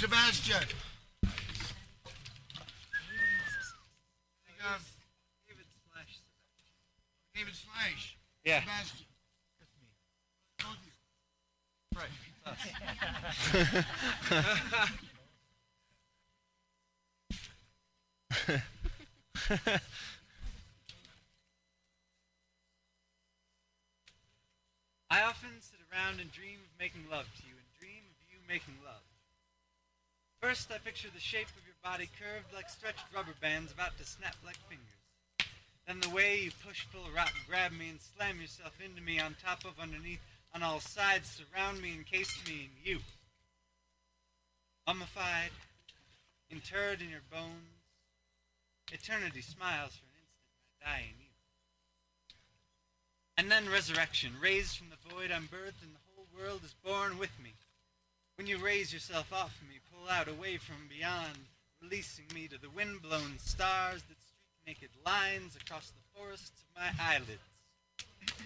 Sebastian. Um, David slash David Slash. Yeah. Sebastian. That's me. Right. I often sit around and dream of making love to you and dream of you making love. First, I picture the shape of your body curved like stretched rubber bands about to snap like fingers. Then the way you push, pull, rock, grab me and slam yourself into me on top of, underneath, on all sides, surround me, encase me in you. Mummified, interred in your bones, eternity smiles for an instant, I die in you. And then resurrection, raised from the void, I'm birthed, and the whole world is born with me. When you raise yourself off me, pull out away from beyond, releasing me to the wind-blown stars that streak naked lines across the forests of my eyelids.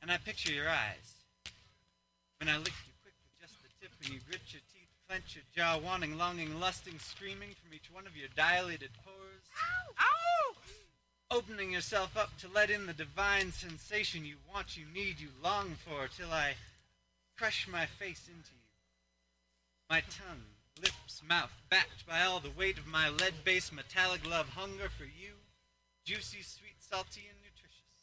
And I picture your eyes. When I lick you quick with just the tip, and you grit your teeth, clench your jaw, wanting, longing, lusting, screaming from each one of your dilated pores. Ow! Opening yourself up to let in the divine sensation you want, you need, you long for, till I crush my face into you. My tongue, lips, mouth, backed by all the weight of my lead-based metallic love hunger for you, juicy, sweet, salty, and nutritious.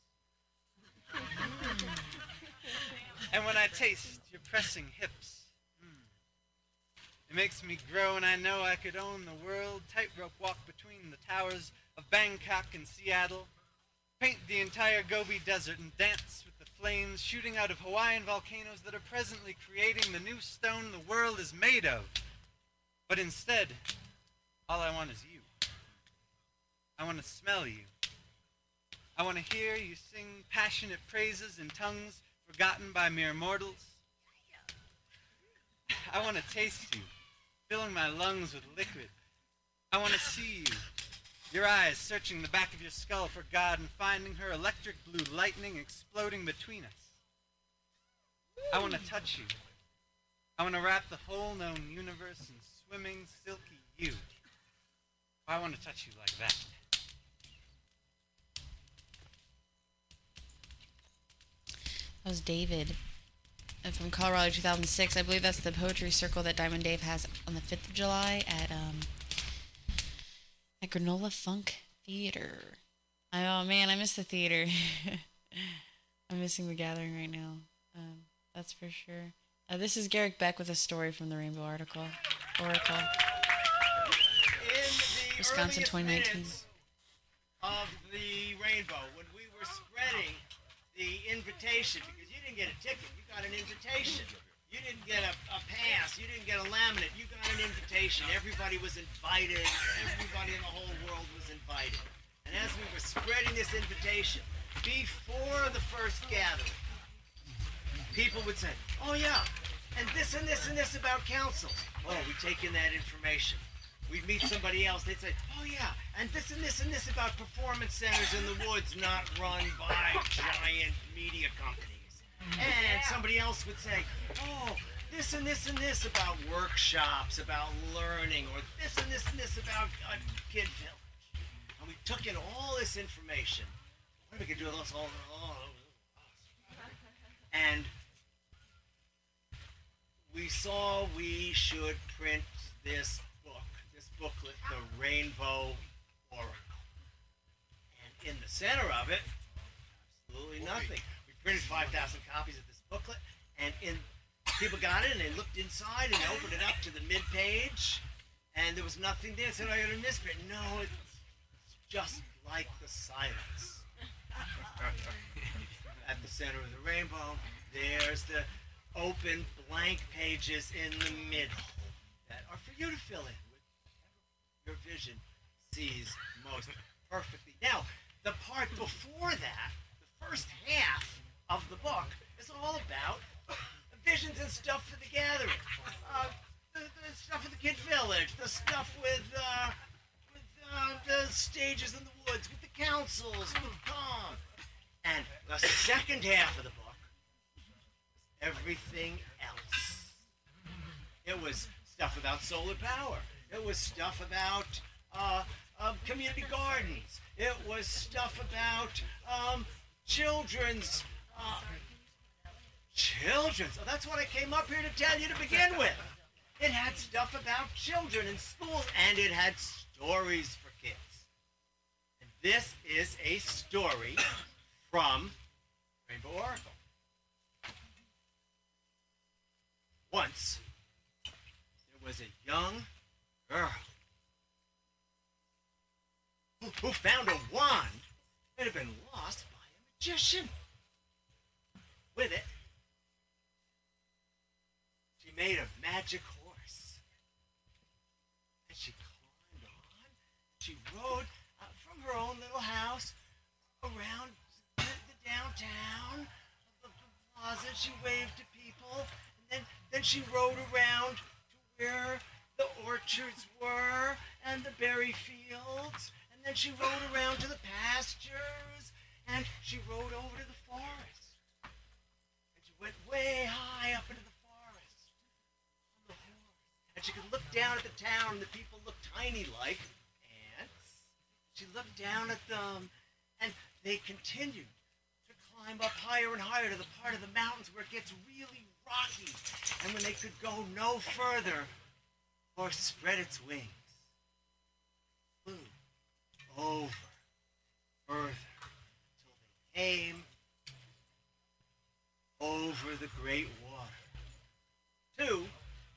and when I taste your pressing hips, mm, it makes me grow, and I know I could own the world. Tightrope walk between the towers of Bangkok and Seattle. Paint the entire Gobi Desert and dance with flames shooting out of Hawaiian volcanoes that are presently creating the new stone the world is made of. But instead, all I want is you. I want to smell you. I want to hear you sing passionate praises in tongues forgotten by mere mortals. I want to taste you, filling my lungs with liquid. I want to see you, your eyes searching the back of your skull for God and finding her electric blue lightning exploding between us. I want to touch you. I want to wrap the whole known universe in swimming, silky you. I want to touch you like that. That was David. uh, from Colorado 2006. I believe that's the poetry circle that Diamond Dave has on the 5th of July at um at Granola Funk Theater. Oh man, I miss the theater. I'm missing the gathering right now. Um, that's for sure. Uh, this is Garrick Beck with a story from the Rainbow article. Oracle. Wisconsin 2019. of the rainbow when we were spreading the invitation because you didn't get a ticket, you got an invitation. You didn't get a, a pass, you didn't get a laminate, you got an invitation. Everybody was invited, everybody in the whole world was invited. And as we were spreading this invitation, before the first gathering, people would say, Oh yeah, and this and this and this about council. Oh, we take in that information. We'd meet somebody else, they'd say, Oh yeah, and this and this and this about performance centers in the woods not run by giant media companies. And somebody else would say, Oh, this and this and this about workshops, about learning, or this and this and this about uh, Kid Village. And we took in all this information. What are we gonna do with us all? all and we saw we should print this book, this booklet, The Rainbow Oracle. And in the center of it, absolutely nothing. Printed 5,000 copies of this booklet, and in people got it and they looked inside and opened it up to the mid page, and there was nothing there. Said I got a misprint. No, it's just like the silence. At the center of the rainbow, there's the open blank pages in the middle that are for you to fill in with your vision sees most perfectly. Now, the part before that, the first half of the book, is all about visions and stuff for the gathering. Uh, the, the stuff for the kid village, the stuff with, uh, with uh, the stages in the woods, with the councils, with Tom. And the second half of the book everything else. It was stuff about solar power. It was stuff about uh, um, community gardens. It was stuff about um, children's. Uh, children's. Oh, that's what I came up here to tell you to begin with. It had stuff about children in schools, and it had stories for kids. And this is a story from Rainbow Oracle. Once, there was a young girl who, who found a wand that had been lost by a magician. With it, she made a magic horse. And she climbed on. She rode uh, from her own little house around the, the downtown, the, the plaza. She waved to people. And then, then she rode around to where the orchards were and the berry fields. And then she rode around to the pastures. And she rode over to the forest. Went way high up into the forest. And she could look down at the town, and the people looked tiny like ants. She looked down at them, and they continued to climb up higher and higher to the part of the mountains where it gets really rocky. And when they could go no further, the horse spread its wings, flew over, further, till they came over the great water to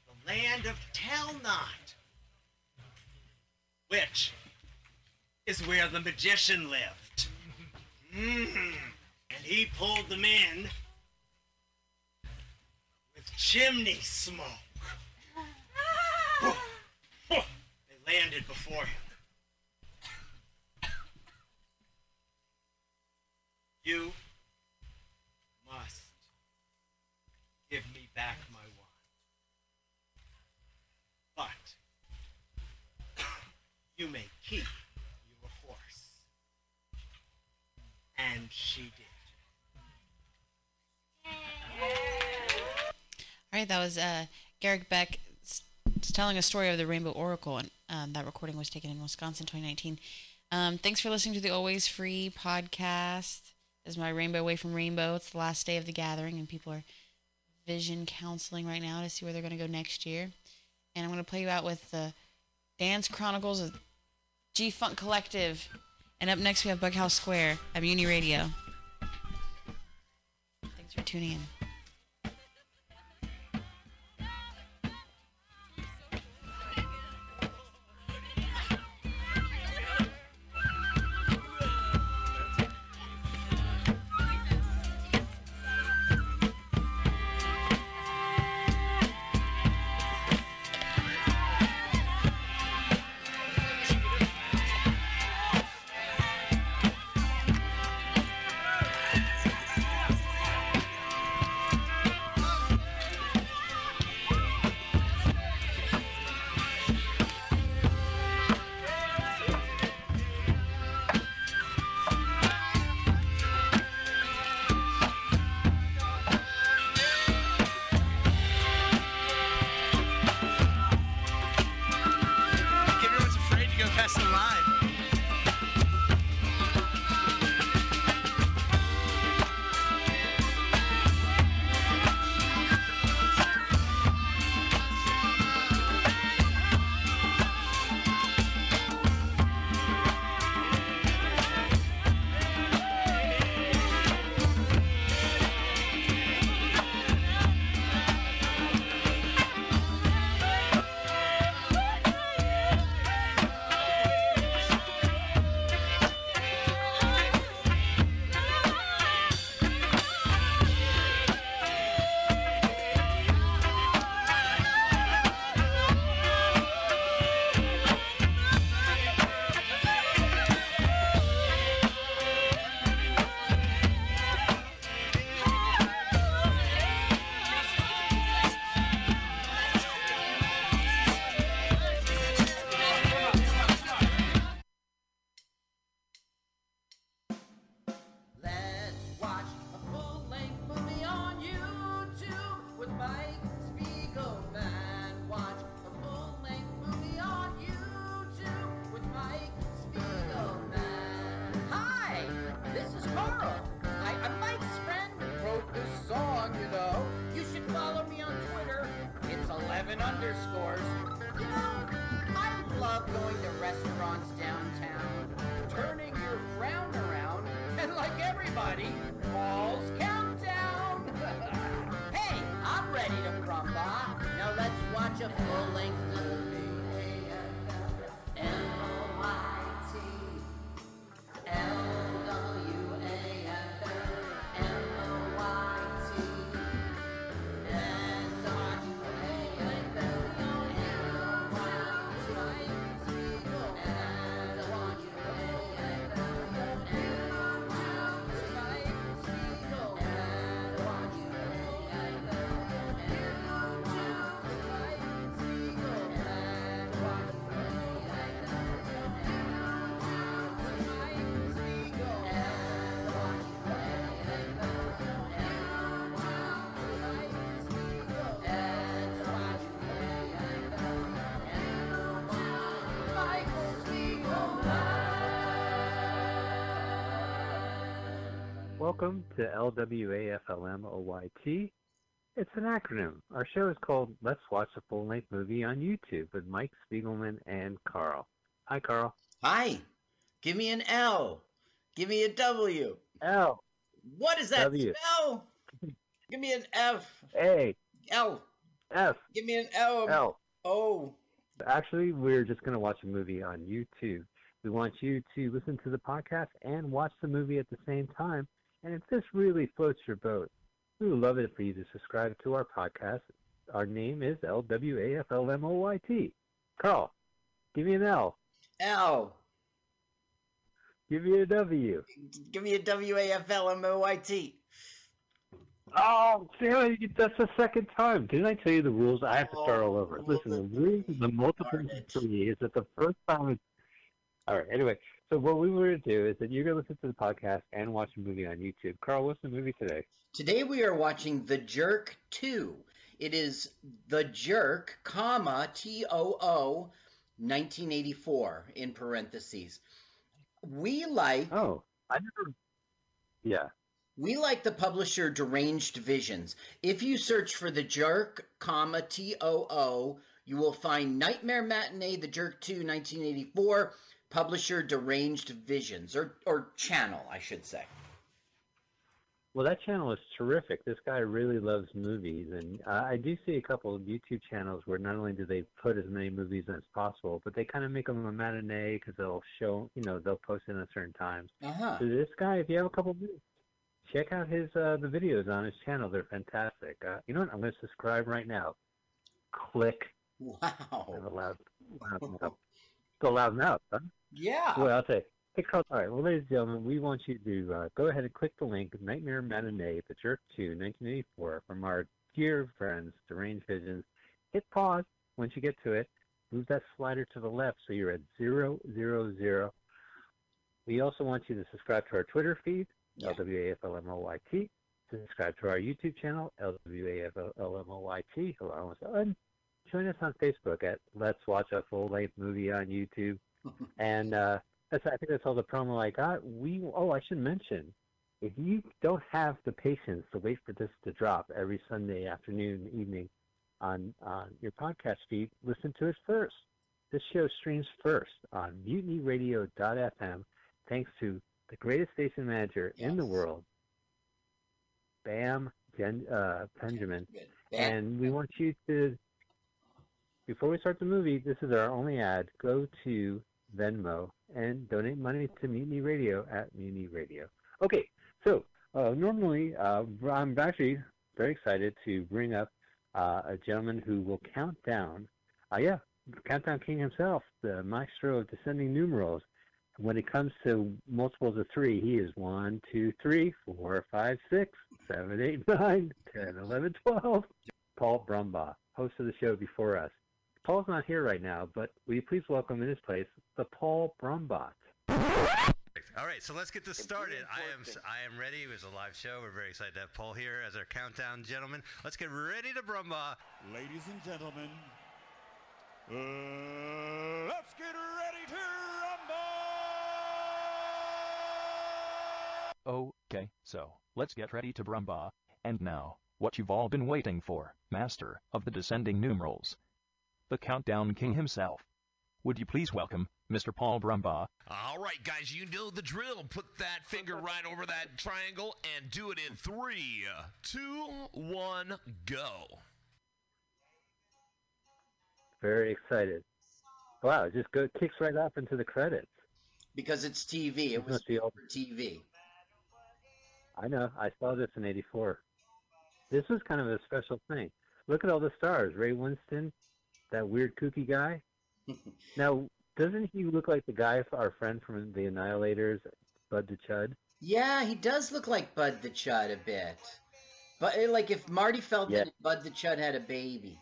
the land of Telnot, which is where the magician lived. Mhm. And he pulled them in with chimney smoke. They landed before him. You must give me back my wand. But you may keep your horse. And she did. All right, that was uh, Garrick Beck telling a story of the Rainbow Oracle, and um, that recording was taken in Wisconsin, 2019. Um, thanks for listening to the Always Free podcast. This is my Rainbow Away from Rainbow. It's the last day of the gathering, and people are vision counseling right now to see where they're going to go next year. And I'm going to play you out with the Dance Chronicles of G Funk Collective. And up next, we have Bughouse Square at Mutiny Radio. Thanks for tuning in. To LWAFLMOYT. It's an acronym. Our show is called Let's Watch a Full Length Movie on YouTube with Mike Spiegelman and Carl. Hi, Carl. Hi. Give me an L. Give me a W. L. What is that W. spell? Give me an F. A. L. F. Give me an L. L. O. Actually, we're just going to watch a movie on YouTube. We want you to listen to the podcast and watch the movie at the same time. And if this really floats your boat, we would love it for you to subscribe to our podcast. Our name is LWAFLMOYT. Carl, give me an L. L. Give me a W. Give me a W A F L M O Y T. Oh, damn it, that's the second time. Didn't I tell you the rules? I have to start all over. Oh, Listen, the rules the multiplicity is that the first time. All right, anyway, so what we were going to do is that you're going to listen to the podcast and watch a movie on YouTube. Carl, what's the movie today? Today we are watching The Jerk 2. It is The Jerk, comma, T O O, 1984, in parentheses. We like. Oh, I never. Yeah. We like the publisher Deranged Visions. If you search for The Jerk, comma T O O, you will find Nightmare Matinee, The Jerk 2, 1984, publisher Deranged Visions, or, or channel, I should say. Well, that channel is terrific. This guy really loves movies, and uh, I do see a couple of YouTube channels where not only do they put as many movies as possible, but they kind of make them a matinee because they'll show, you know, they'll post it at certain times. Uh-huh. So this guy, if you have a couple of minutes, check out his uh, the videos on his channel. They're fantastic. Uh, you know what? I'm going to subscribe right now. Click. Wow. I'm allowed. Still loud mouth, huh? Yeah. Well, I'll say. Hey, Carl. All right. Well, ladies and gentlemen, we want you to uh, go ahead and click the link Nightmare Matinee, The Jerk 2, 1984, from our dear friends, Deranged Visions. Hit pause once you get to it. Move that slider to the left so you're at zero, zero, zero. We also want you to subscribe to our Twitter feed, LWAFLMOYT. Subscribe to our YouTube channel, LWAFLMOYT, along with and join us on Facebook at Let's Watch a Full Length Movie on YouTube. and uh, that's I think that's all the promo I got. We oh I should mention, if you don't have the patience to wait for this to drop every Sunday afternoon evening on on your podcast feed, listen to it first. This show streams first on mutinyradio.fm thanks to the greatest station manager in the world, Bam Gen, uh, Benjamin. And we want you to, before we start the movie, this is our only ad. Go to Venmo and donate money to Mutiny Radio at Mutiny Radio. Okay, so uh, normally uh, I'm actually very excited to bring up uh, a gentleman who will count down. Uh, yeah, Countdown King himself, the maestro of descending numerals. When it comes to multiples of three, he is one, two, three, four, five, six, seven, eight, nine, ten, eleven, twelve. Paul Brumbaugh, host of the show before us. Paul's not here right now, but will you please welcome in his place the Paul Brumbot? All right, so let's get this started. I am I am ready. It was a live show. We're very excited to have Paul here as our countdown gentleman. Let's get ready to brumba. Ladies and gentlemen, uh, let's get ready to Okay, so, let's get ready to Brumba. And now, what you've all been waiting for, Master of the Descending Numerals. The Countdown King himself. Would you please welcome Mr. Paul Brumbaugh? All right, guys, you know the drill. Put that finger right over that triangle and do it in three, two, one, go. Very excited. Wow, it just go, kicks right off into the credits. Because it's TV. It was must be for TV. I know. I saw this in '84. This was kind of a special thing. Look at all the stars. Ray Walston, that weird kooky guy. now, doesn't he look like the guy, our friend from the Annihilators, Bud the Chud? Yeah, he does look like Bud the Chud a bit. But eh, like if Marty Feldman Yeah. and Bud the Chud had a baby.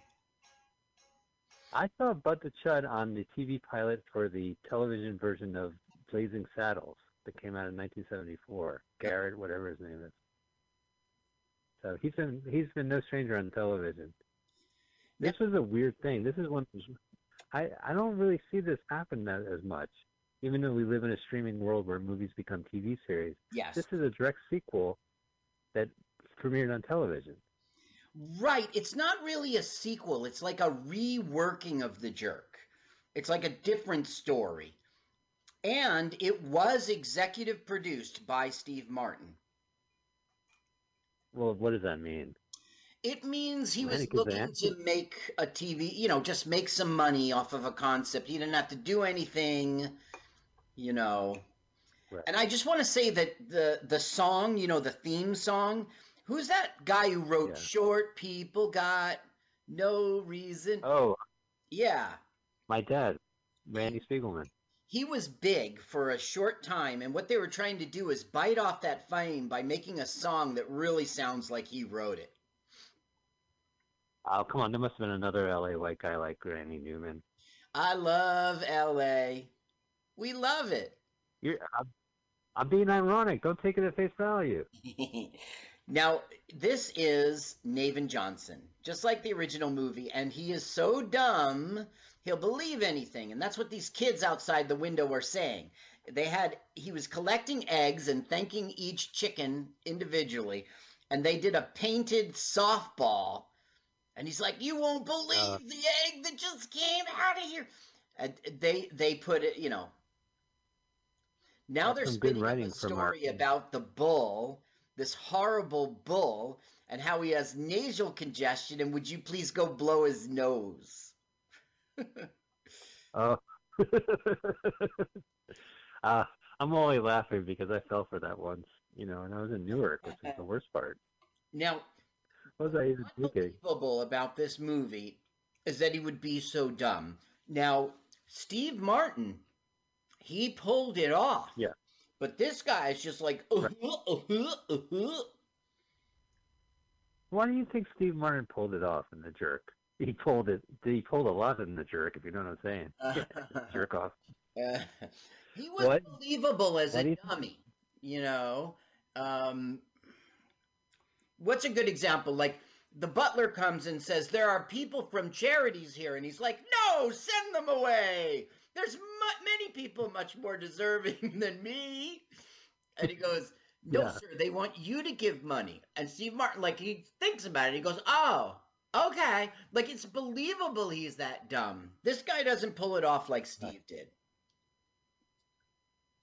I saw Bud the Chud on the TV pilot for the television version of Blazing Saddles that came out in 1974. Garrett, whatever his name is. So he's been he's been no stranger on television. This is a weird thing. This is one. I I don't really see this happen that, as much, even though we live in a streaming world where movies become TV series. Yes. This is a direct sequel that premiered on television. Right. It's not really a sequel. It's like a reworking of The Jerk. It's like a different story. And it was executive produced by Steve Martin. Well, what does that mean? It means he was looking to make a TV, you know, just make some money off of a concept. He didn't have to do anything, you know. And I just want to say that the the song, you know, the theme song, who's that guy who wrote "Short People Got No Reason"? Oh, Yeah, my dad, Randy Spiegelman. he was big for a short time, and what they were trying to do is bite off that fame by making a song that really sounds like he wrote it. Oh, come on. There must have been another LA white guy like Randy Newman. I love L.A. We love it. You're, I'm, I'm being ironic. Don't take it at face value. Now, this is Navin Johnson, just like the original movie, and he is so dumb, he'll believe anything. And that's what these kids outside the window are saying. they had he was collecting eggs and thanking each chicken individually, and they did a painted softball, and he's like, "You won't believe Uh. the egg that just came out of here." And they they put it, you know. Now they're spinning a story about the bull, this horrible bull, and how he has nasal congestion. And would you please go blow his nose? Oh. uh, I'm only laughing because I fell for that once, you know, and I was in Newark, which is the worst part. Now, was I even thinking? unbelievable about this movie is that he would be so dumb. Now, Steve Martin, he pulled it off. Yeah. But this guy is just like, uh-huh, uh-huh, uh-huh. Why do you think Steve Martin pulled it off in The Jerk? He pulled it. He pulled a lot in The Jerk, if you know what I'm saying. jerk off. Uh, he was What? believable as do a dummy, you know. Um, what's a good example? Like the butler comes and says, "There are people from charities here," and he's like, "No, send them away. There's mu- many people much more deserving than me." And he goes, "No, Yeah. sir. They want you to give money." And Steve Martin, like, he thinks about it. He goes, "Oh." Okay, like it's believable he's that dumb. This guy doesn't pull it off like Steve did.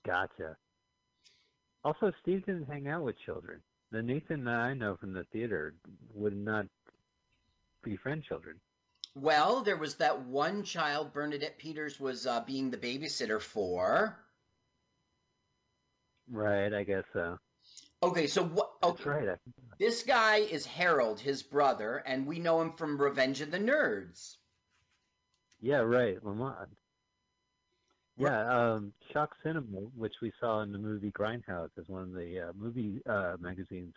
Gotcha. Also, Steve didn't hang out with children. The Nathan that I know from the theater would not be befriend children. Well, there was that one child Bernadette Peters was uh, being the babysitter for. Right, I guess so. Okay, so what? Okay, That's right. This guy is Harold, his brother, and we know him from Revenge of the Nerds. yeah, right. Lamont. Yeah, um, Shock Cinema, which we saw in the movie Grindhouse, is one of the uh, movie uh, magazines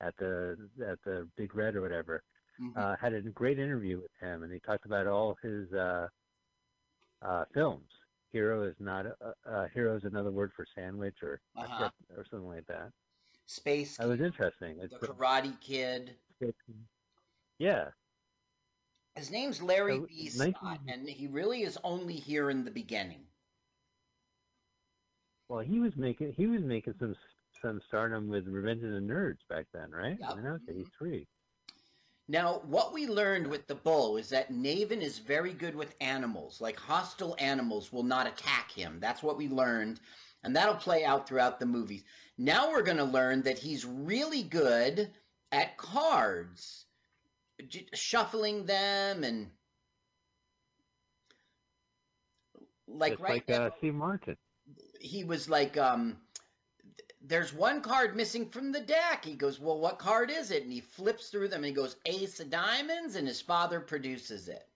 at the at the Big Red or whatever, Mhm. uh, had a great interview with him, and he talked about all his uh, uh, films. Hero is not a, uh, hero is another word for sandwich or Uh-huh. or something like that. Space, That was interesting. It's, the Karate Kid. yeah, His name's Larry So, B. 19 Scott, and he really is only here in the beginning. Well, he was making he was making some some stardom with Revenge of the Nerds back then, right? I mean, that was '83. Now, what we learned with the bull is that Navin is very good with animals. Like hostile animals will not attack him. That's what we learned. And that'll play out throughout the movies. Now we're going to learn that he's really good at cards, shuffling them and. Like Just right like now, uh, Steve Martin. He was like, um, there's one card missing from the deck. He goes, well, what card is it? And he flips through them and he goes, Ace of Diamonds, and his father produces it.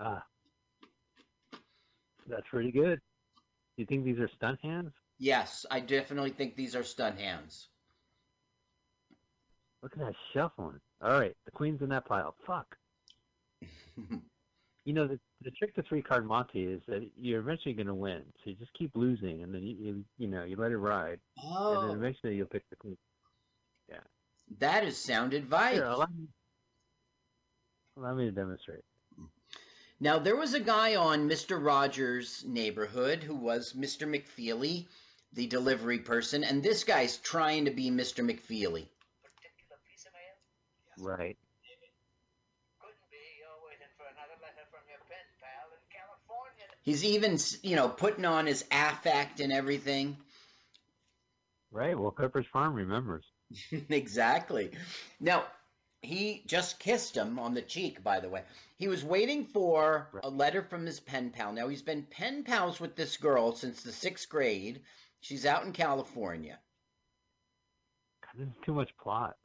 Ah, that's pretty good. You think these are stunt hands? Yes, I definitely think these are stun hands. Look at that shuffling. All right, the queen's in that pile. Fuck. you know the the trick to three card Monty is that you're eventually going to win. So you just keep losing, and then you you, you know you let it ride, and Oh, then eventually you'll pick the queen. Yeah. that is sound advice. Here, allow me, allow me to demonstrate. Now, there was a guy on Mr. Rogers' neighborhood who was Mr. McFeely, the delivery person, and this guy's trying to be Mr. McFeely. Right. He's even, you know, putting on his affect and everything. Right. Well, Pepper's Farm remembers. exactly. Now, he just kissed him on the cheek, by the way. He was waiting for a letter from his pen pal. Now, he's been pen pals with this girl since the sixth grade. She's out in California. God, this is too much plot.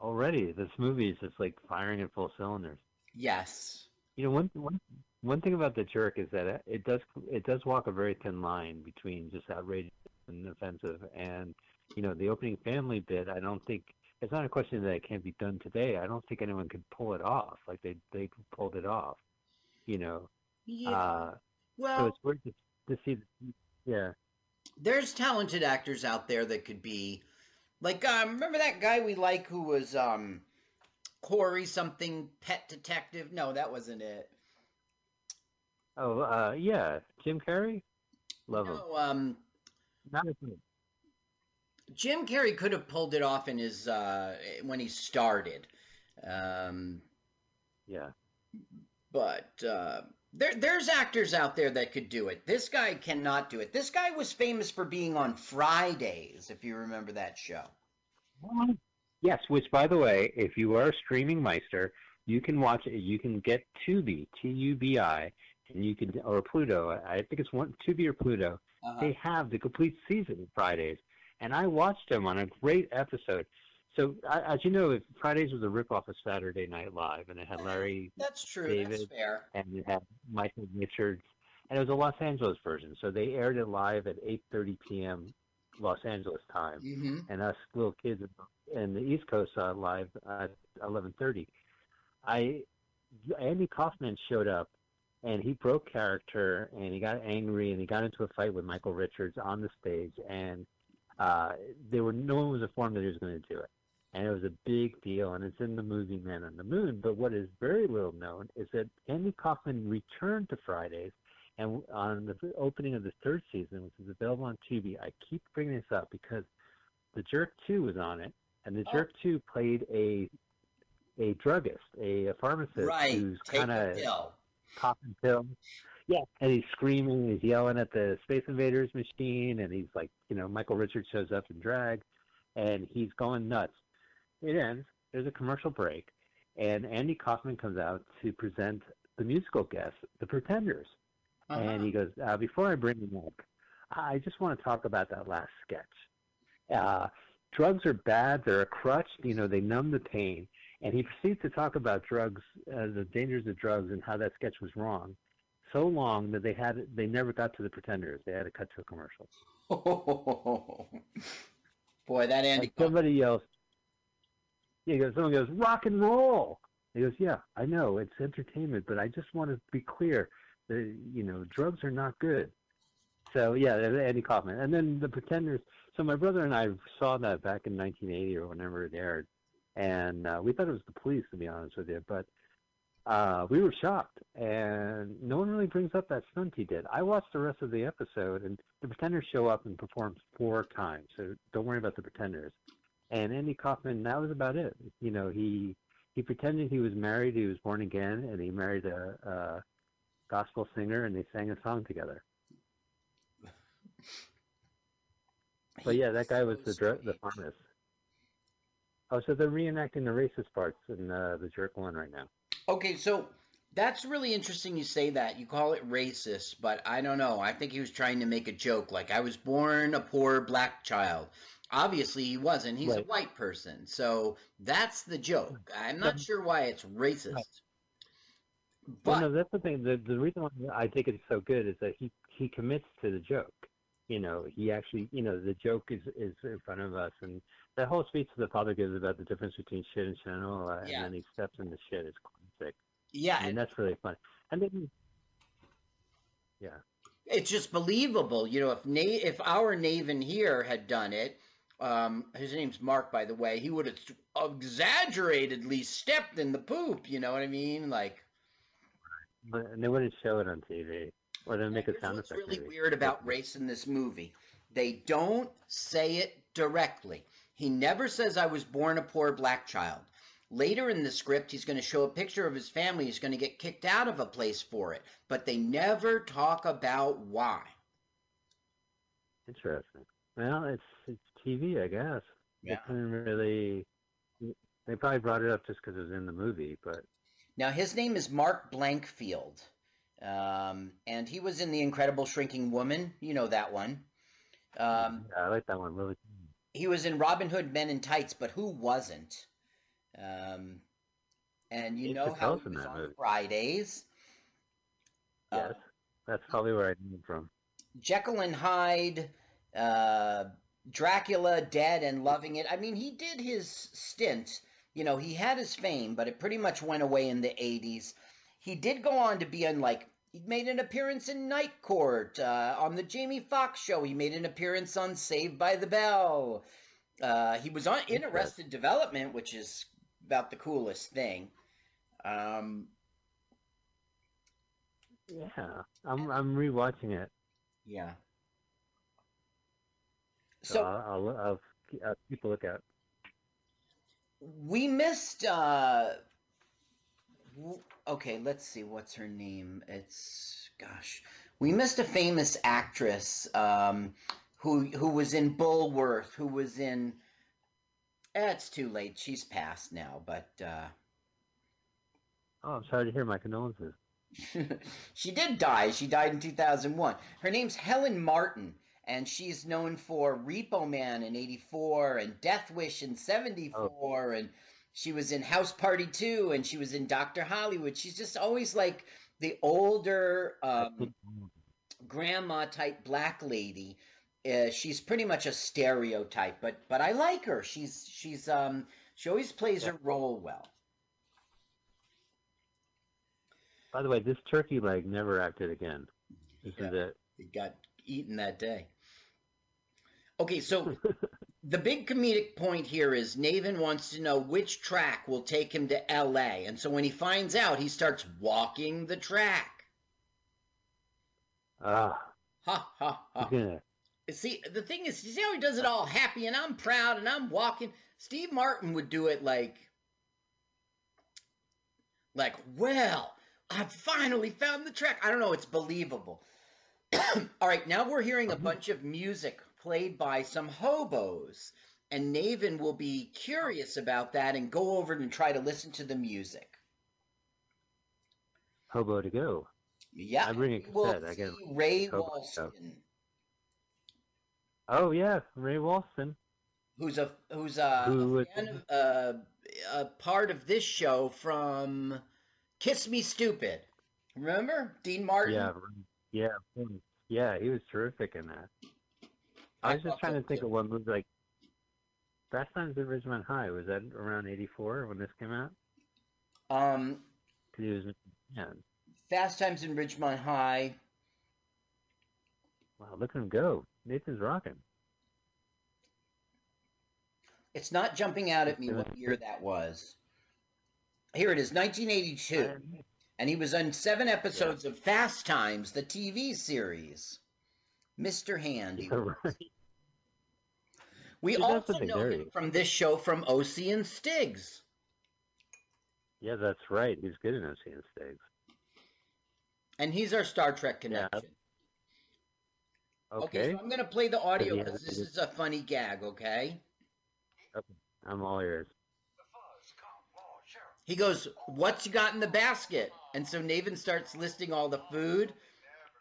Already, this movie is just like firing at full cylinders. Yes. You know, one one one thing about the jerk is that it- it does it does walk a very thin line between just outrageous and offensive, and you know, the opening family bit. I don't think it's not a question that it can't be done today. I don't think anyone could pull it off like they they pulled it off. You know. Yeah. Uh, so Well, it's weird to, to see. Yeah. there's talented actors out there that could be like um remember that guy we like who was um Corey something pet detective? No, that wasn't it. Oh, uh, yeah, Jim Carrey. Love him. No, um, Not. Jim Carrey could have pulled it off in his uh, when he started, um, Yeah. but uh, there there's actors out there that could do it. This guy cannot do it. This guy was famous for being on Fridays, if you remember that show. Yes, which by the way, if you are a streaming meister, you can watch it. You can get Tubi, T U B I, and you can or Pluto. I think it's one Tubi or Pluto. Uh-huh. They have the complete season Fridays, and I watched them on a great episode. So, I, as you know, Fridays was a ripoff of Saturday Night Live, and it had Larry That's true. David, That's fair. and it had Michael Richards, and it was a Los Angeles version. So they aired it live at 8:30 p.m. Los Angeles time, hmm and us little kids in the East Coast saw live at 11:30. I Andy Kaufman showed up, and he broke character, and he got angry, and he got into a fight with Michael Richards on the stage, and uh, they were no one was informed that he was going to do it, and it was a big deal, and it's in the movie Man on the Moon. But what is very little known is that Andy Kaufman returned to Fridays, and on the opening of the third season, which is available on Tubi, I keep bringing this up because the Jerk Two was on it, and the Oh. Jerk Two played a a druggist, a, a pharmacist Right. who's kind of popping pills. Yeah, and he's screaming, he's yelling at the Space Invaders machine, and he's like, you know, Michael Richards shows up in drag, and he's going nuts. It ends. There's a commercial break, and Andy Kaufman comes out to present the musical guest, The Pretenders, and he goes, uh, "Before I bring him up, I just want to talk about that last sketch. Uh, drugs are bad. They're a crutch. You know, they numb the pain." And he proceeds to talk about drugs, uh, the dangers of drugs, and how that sketch was wrong. So long that they had they never got to the Pretenders. They had to cut to a commercial. Boy, that Andy. And somebody yells, yeah, he goes, someone goes, rock and roll. He goes, yeah, I know it's entertainment, but I just want to be clear that you know drugs are not good. So yeah, Andy Kaufman, and then the Pretenders. So my brother and I saw that back in 1980 or whenever it aired, and uh, we thought it was the police, to be honest with you, but uh, we were shocked, and no one really brings up that stunt he did. I watched the rest of the episode, and the Pretenders show up and perform four times, so don't worry about the Pretenders. And Andy Kaufman, that was about it. You know, he he pretended he was married, he was born again, and he married a, a gospel singer, and they sang a song together. But yeah, that guy was the dr- the pharmacist. Oh, so they're reenacting the racist parts in uh, the jerk one right now. Okay, so that's really interesting you say that. You call it racist, but I don't know. I think he was trying to make a joke. Like, I was born a poor black child. Obviously, he wasn't. He's a white person. So that's the joke. I'm not sure why it's racist. Well, no, that's the thing. The the reason why I think it's so good is that he he commits to the joke. You know, he actually, you know, the joke is is in front of us, and the whole speech to the public is about the difference between shit and Shinola, Yeah. and then he steps in the shit is classic. Yeah, I mean, and- that's really funny. And then, yeah, It's just believable. You know, if Na- if our Navin here had done it, um, his name's Mark, by the way, he would have exaggeratedly stepped in the poop. You know what I mean? Like, but and they wouldn't show it on TV, or they make a sound what's really maybe. weird about race in this movie? They don't say it directly. He never says, I was born a poor black child. Later in the script, he's going to show a picture of his family. He's going to get kicked out of a place for it. But they never talk about why. Interesting. Well, it's it's TV, I guess. Yeah. They couldn't really. They probably brought it up just because it was in the movie, but Now, his name is Mark Blankfield. Um, and he was in The Incredible Shrinking Woman. You know that one. Um, yeah, I like that one really. he was in Robin Hood Men in Tights, but who wasn't? Um, and you know how he was on movie. Fridays. Yes, that's probably where I knew him from. Jekyll and Hyde, uh, Dracula, Dead and Loving It. I mean, he did his stint. You know, he had his fame, but it pretty much went away in the 80s. He did go on to be on, like, he made an appearance in Night Court. Uh, on the Jamie Foxx show, he made an appearance on Saved by the Bell. Uh, he was on in Arrested Development, which is about the coolest thing. Um, Yeah, I'm I'm rewatching it. Yeah. So, So- I'll, I'll, I'll, I'll keep a lookout. We missed. uh w- Okay, let's see. What's her name? It's gosh. We missed a famous actress um, who who was in Bulworth. Who was in? Eh, it's too late. She's passed now. But uh, Oh, I'm sorry to hear my condolences. she did die. She died in 2001. Her name's Helen Martin, and she's known for Repo Man in 84 and Death Wish in 74, and she was in House Party 2, and she was in Dr. Hollywood. She's just always like the older um, grandma type black lady. Uh, she's pretty much a stereotype, but but I like her. She's she's um she always plays her role well. By the way, this turkey leg never acted again. This is it. It got eaten that day. Okay, so the big comedic point here is Nathan wants to know which track will take him to LA. And so when he finds out, he starts walking the track. Ah, Ha ha ha. gonna. See, the thing is, you see how he does it all happy and I'm proud and I'm walking. Steve Martin would do it like, like, well, I've finally found the track. I don't know, it's believable. all right, now we're hearing a bunch of music played by some hobos. And Navin will be curious about that and go over and try to listen to the music. Hobo to go. Yeah, I bring a cassette. I get Ray Walston. Oh yeah, Ray Walston. who's a who's a, Who a fan of, uh, a part of this show from Kiss Me Stupid. Remember Dean Martin? Yeah, yeah, yeah. He was terrific in that. I was just trying to think of one movie like Fast Times at Ridgemont High. Was that around '84 when this came out? Um, he was yeah. Fast Times in Ridgemont High. Wow, look at him go. Nathan's rocking. It's not jumping out at me what year that was. Here it is, 1982. And he was on seven episodes of Fast Times, the TV series. Mr. Handy. We He does also know him from this show from OC and Stiggs. Yeah, that's right. He's good in OC and Stiggs. And he's our Star Trek connection. Okay. so I'm going to play the audio Yeah, because this is- is a funny gag, okay? Okay, I'm all ears. He goes, What's you got in the basket? And so Nathan starts listing all the food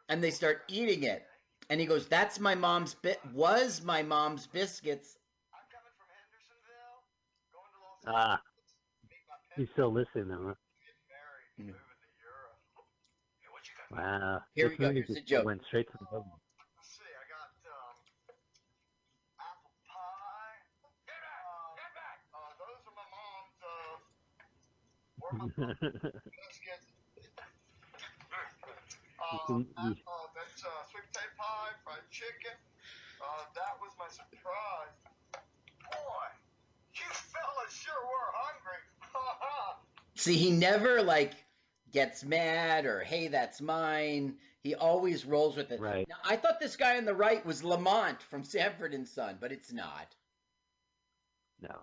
and they start eating it. And he goes, That's my mom's bit was my mom's biscuits. Ah, he's still listening though. Huh? Mm. Wow. Here this we go, movie here's the joke. Went straight to the bottom. You Uh, that's uh, sweet potato pie, fried chicken. Uh, that was my surprise. Boy, you fellas sure were hungry. See, he never like gets mad or hey, that's mine. He always rolls with it. Right. Now, I thought this guy on the right was Lamont from Sanford and Son, but it's not. No.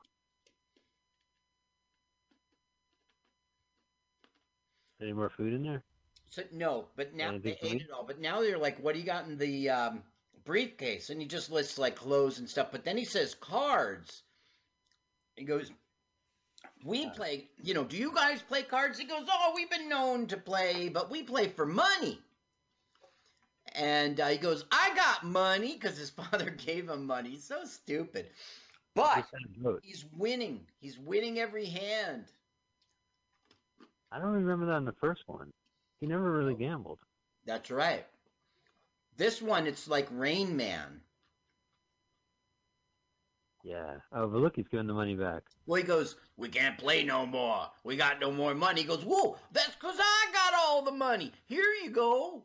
Any more food in there? So no, but now they ate it all. But now they're like, "What do you got in the um, briefcase?" And he just lists like clothes and stuff. But then he says cards. He goes, "We play. You know, do you guys play cards?" He goes, "Oh, we've been known to play, but we play for money." And uh, he goes, "I got money because his father gave him money." He's so stupid, but he's winning. He's winning every hand. I don't remember that in the first one. He never really oh. gambled. That's right. This one, it's like Rain Man. Yeah. Oh, but look, he's giving the money back. Well, he goes, We can't play no more. We got no more money. He goes, Whoa, that's because I got all the money. Here you go.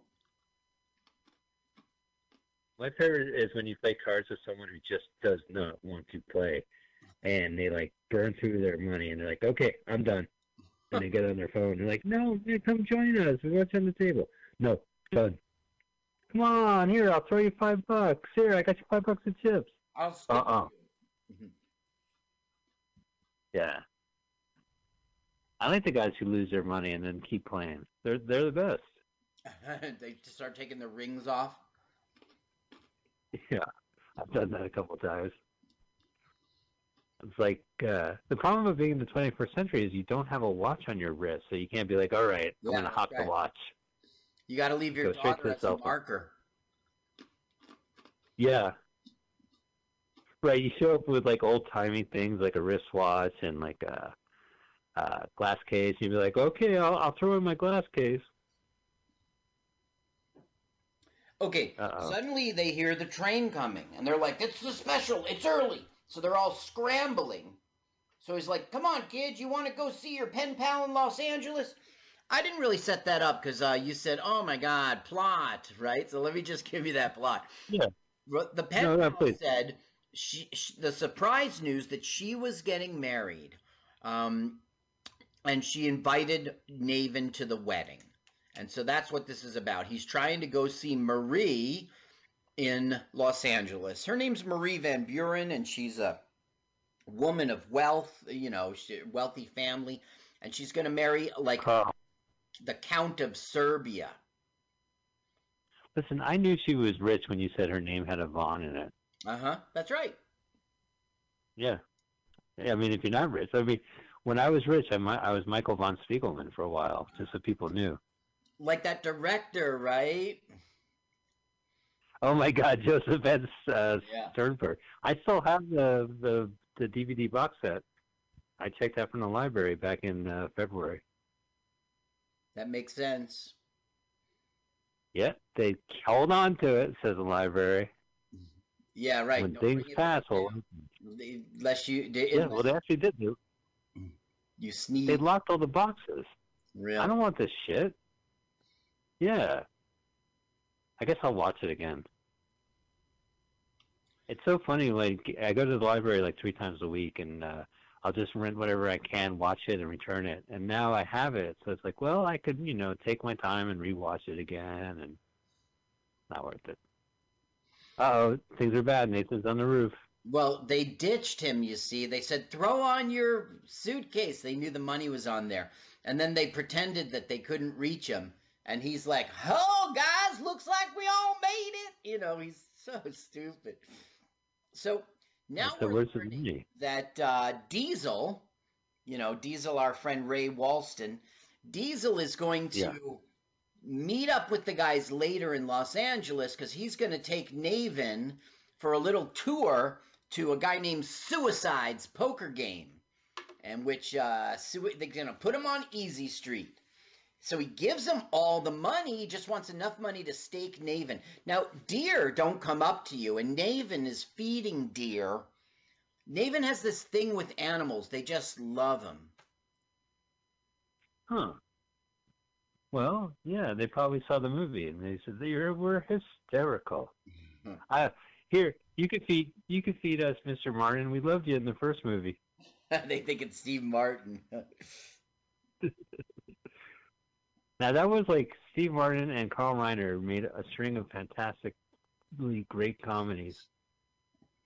My favorite is when you play cards with someone who just does not want to play, and they like burn through their money, and they're like, "Okay, I'm done," and they get on their phone. They're like, "No, man, come join us. We're watching the table." No, done. Come on, here, I'll throw you five bucks. Here, I got you five bucks of chips. I'll Uh uh Mhm. Yeah. I like the guys who lose their money and then keep playing. They're they're the best. they just start taking the rings off. Yeah, I've done that a couple times. It's like uh, the problem of being in the 21st century is you don't have a watch on your wrist, so you can't be like, "All right, I'm Yeah, gonna hop right. the watch." You got to leave your Go daughter as a marker. Yeah. Right, you show up with like old timey things like a wristwatch and like a, a glass case. You'd be like, "Okay, I'll I'll throw in my glass case." Okay, Uh-oh. suddenly they hear the train coming, and they're like, "It's the special. It's early." So they're all scrambling. So he's like, "Come on, kids, you want to go see your pen pal in Los Angeles?" I didn't really set that up because uh, you said, "Oh my God, plot," right? So let me just give you that plot. Yeah. The pen No, no, pal please. said she, sh the surprise news that she was getting married, um, and she invited Navin to the wedding, and so that's what this is about. He's trying to go see Marie in Los Angeles. Her name's Marie Van Buren, and she's a woman of wealth, you know, wealthy family, and she's going to marry like Oh. the Count of Serbia. Listen, I knew she was rich when you said her name had a Vaughn in it. Uh huh. That's right. Yeah. Yeah, I mean, if you're not rich, I mean, when I was rich, I I was Michael von Spiegelman for a while, just so people knew. Like that director, right? Oh my God, Joseph Ed uh, Yeah. Sternberg. I still have the, the the DVD box set. I checked that from the library back in uh, February. That makes sense. Yeah, they held on to it, says the library. Yeah, right. when Don't things pass, well, They- Unless you, they, yeah, well, they actually did. They, you sneeze. they locked all the boxes. Really? I don't want this shit. Yeah. I guess I'll watch it again. It's so funny. Like I go to the library like three times a week, and uh, I'll just rent whatever I can, watch it, and return it. And now I have it, so it's like, well, I could, you know, take my time and rewatch it again, and not worth it. Oh, things are bad. Nathan's on the roof. Well, they ditched him, you see. They said, throw on your suitcase. They knew the money was on there. And then they pretended that they couldn't reach him. And he's like, oh, guys, looks like we all made it. You know, he's so stupid. So now so we're learning that uh, Diesel, you know, Diesel, our friend Ray Walston, Diesel is going to Yeah. meet up with the guys later in Los Angeles because he's going to take Navin for a little tour to a guy named Suicide's poker game, and which uh, sui- they're going to put him on Easy Street. So he gives him all the money. He just wants enough money to stake Navin. Now, deer don't come up to you, and Navin is feeding deer. Navin has this thing with animals. They just love him. Huh. Well, yeah, they probably saw the movie and they said they were, were hysterical. I here you could feed you could feed us, Mr. Martin. We loved you in the first movie. they think it's Steve Martin. Now that was like Steve Martin and Carl Reiner made a string of fantastically great comedies,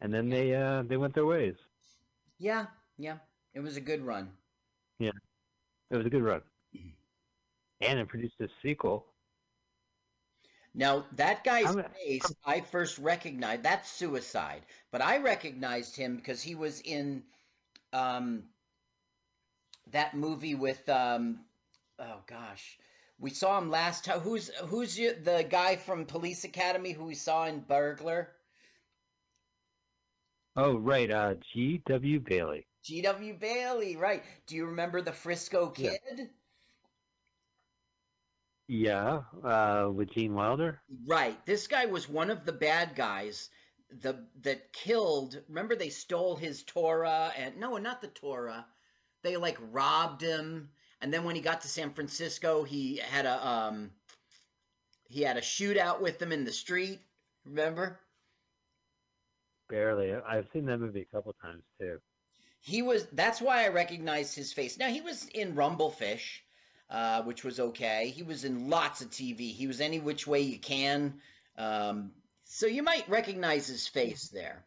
and then they uh they went their ways. yeah, yeah. It was a good run. Yeah, it was a good run, and it produced a sequel. Now that guy's I'm- face, I first recognized. That's Suicide, but I recognized him because he was in um, that movie with um, oh gosh, we saw him last time. Who's who's the guy from Police Academy who we saw in Burglar? Oh right, uh, G. W. Bailey. G.W. Bailey, right? Do you remember the Frisco Yeah. Kid? Yeah, uh, with Gene Wilder. Right. This guy was one of the bad guys the that killed remember they stole his Torah and no, not the Torah. They like robbed him and then when he got to San Francisco, he had a um he had a shootout with them in the street, remember? Barely. I've seen that movie a couple times too. He was that's why I recognized his face. Now he was in Rumblefish. uh, which was okay. He was in lots of TV. He was Any Which Way You Can. Um, so you might recognize his face there.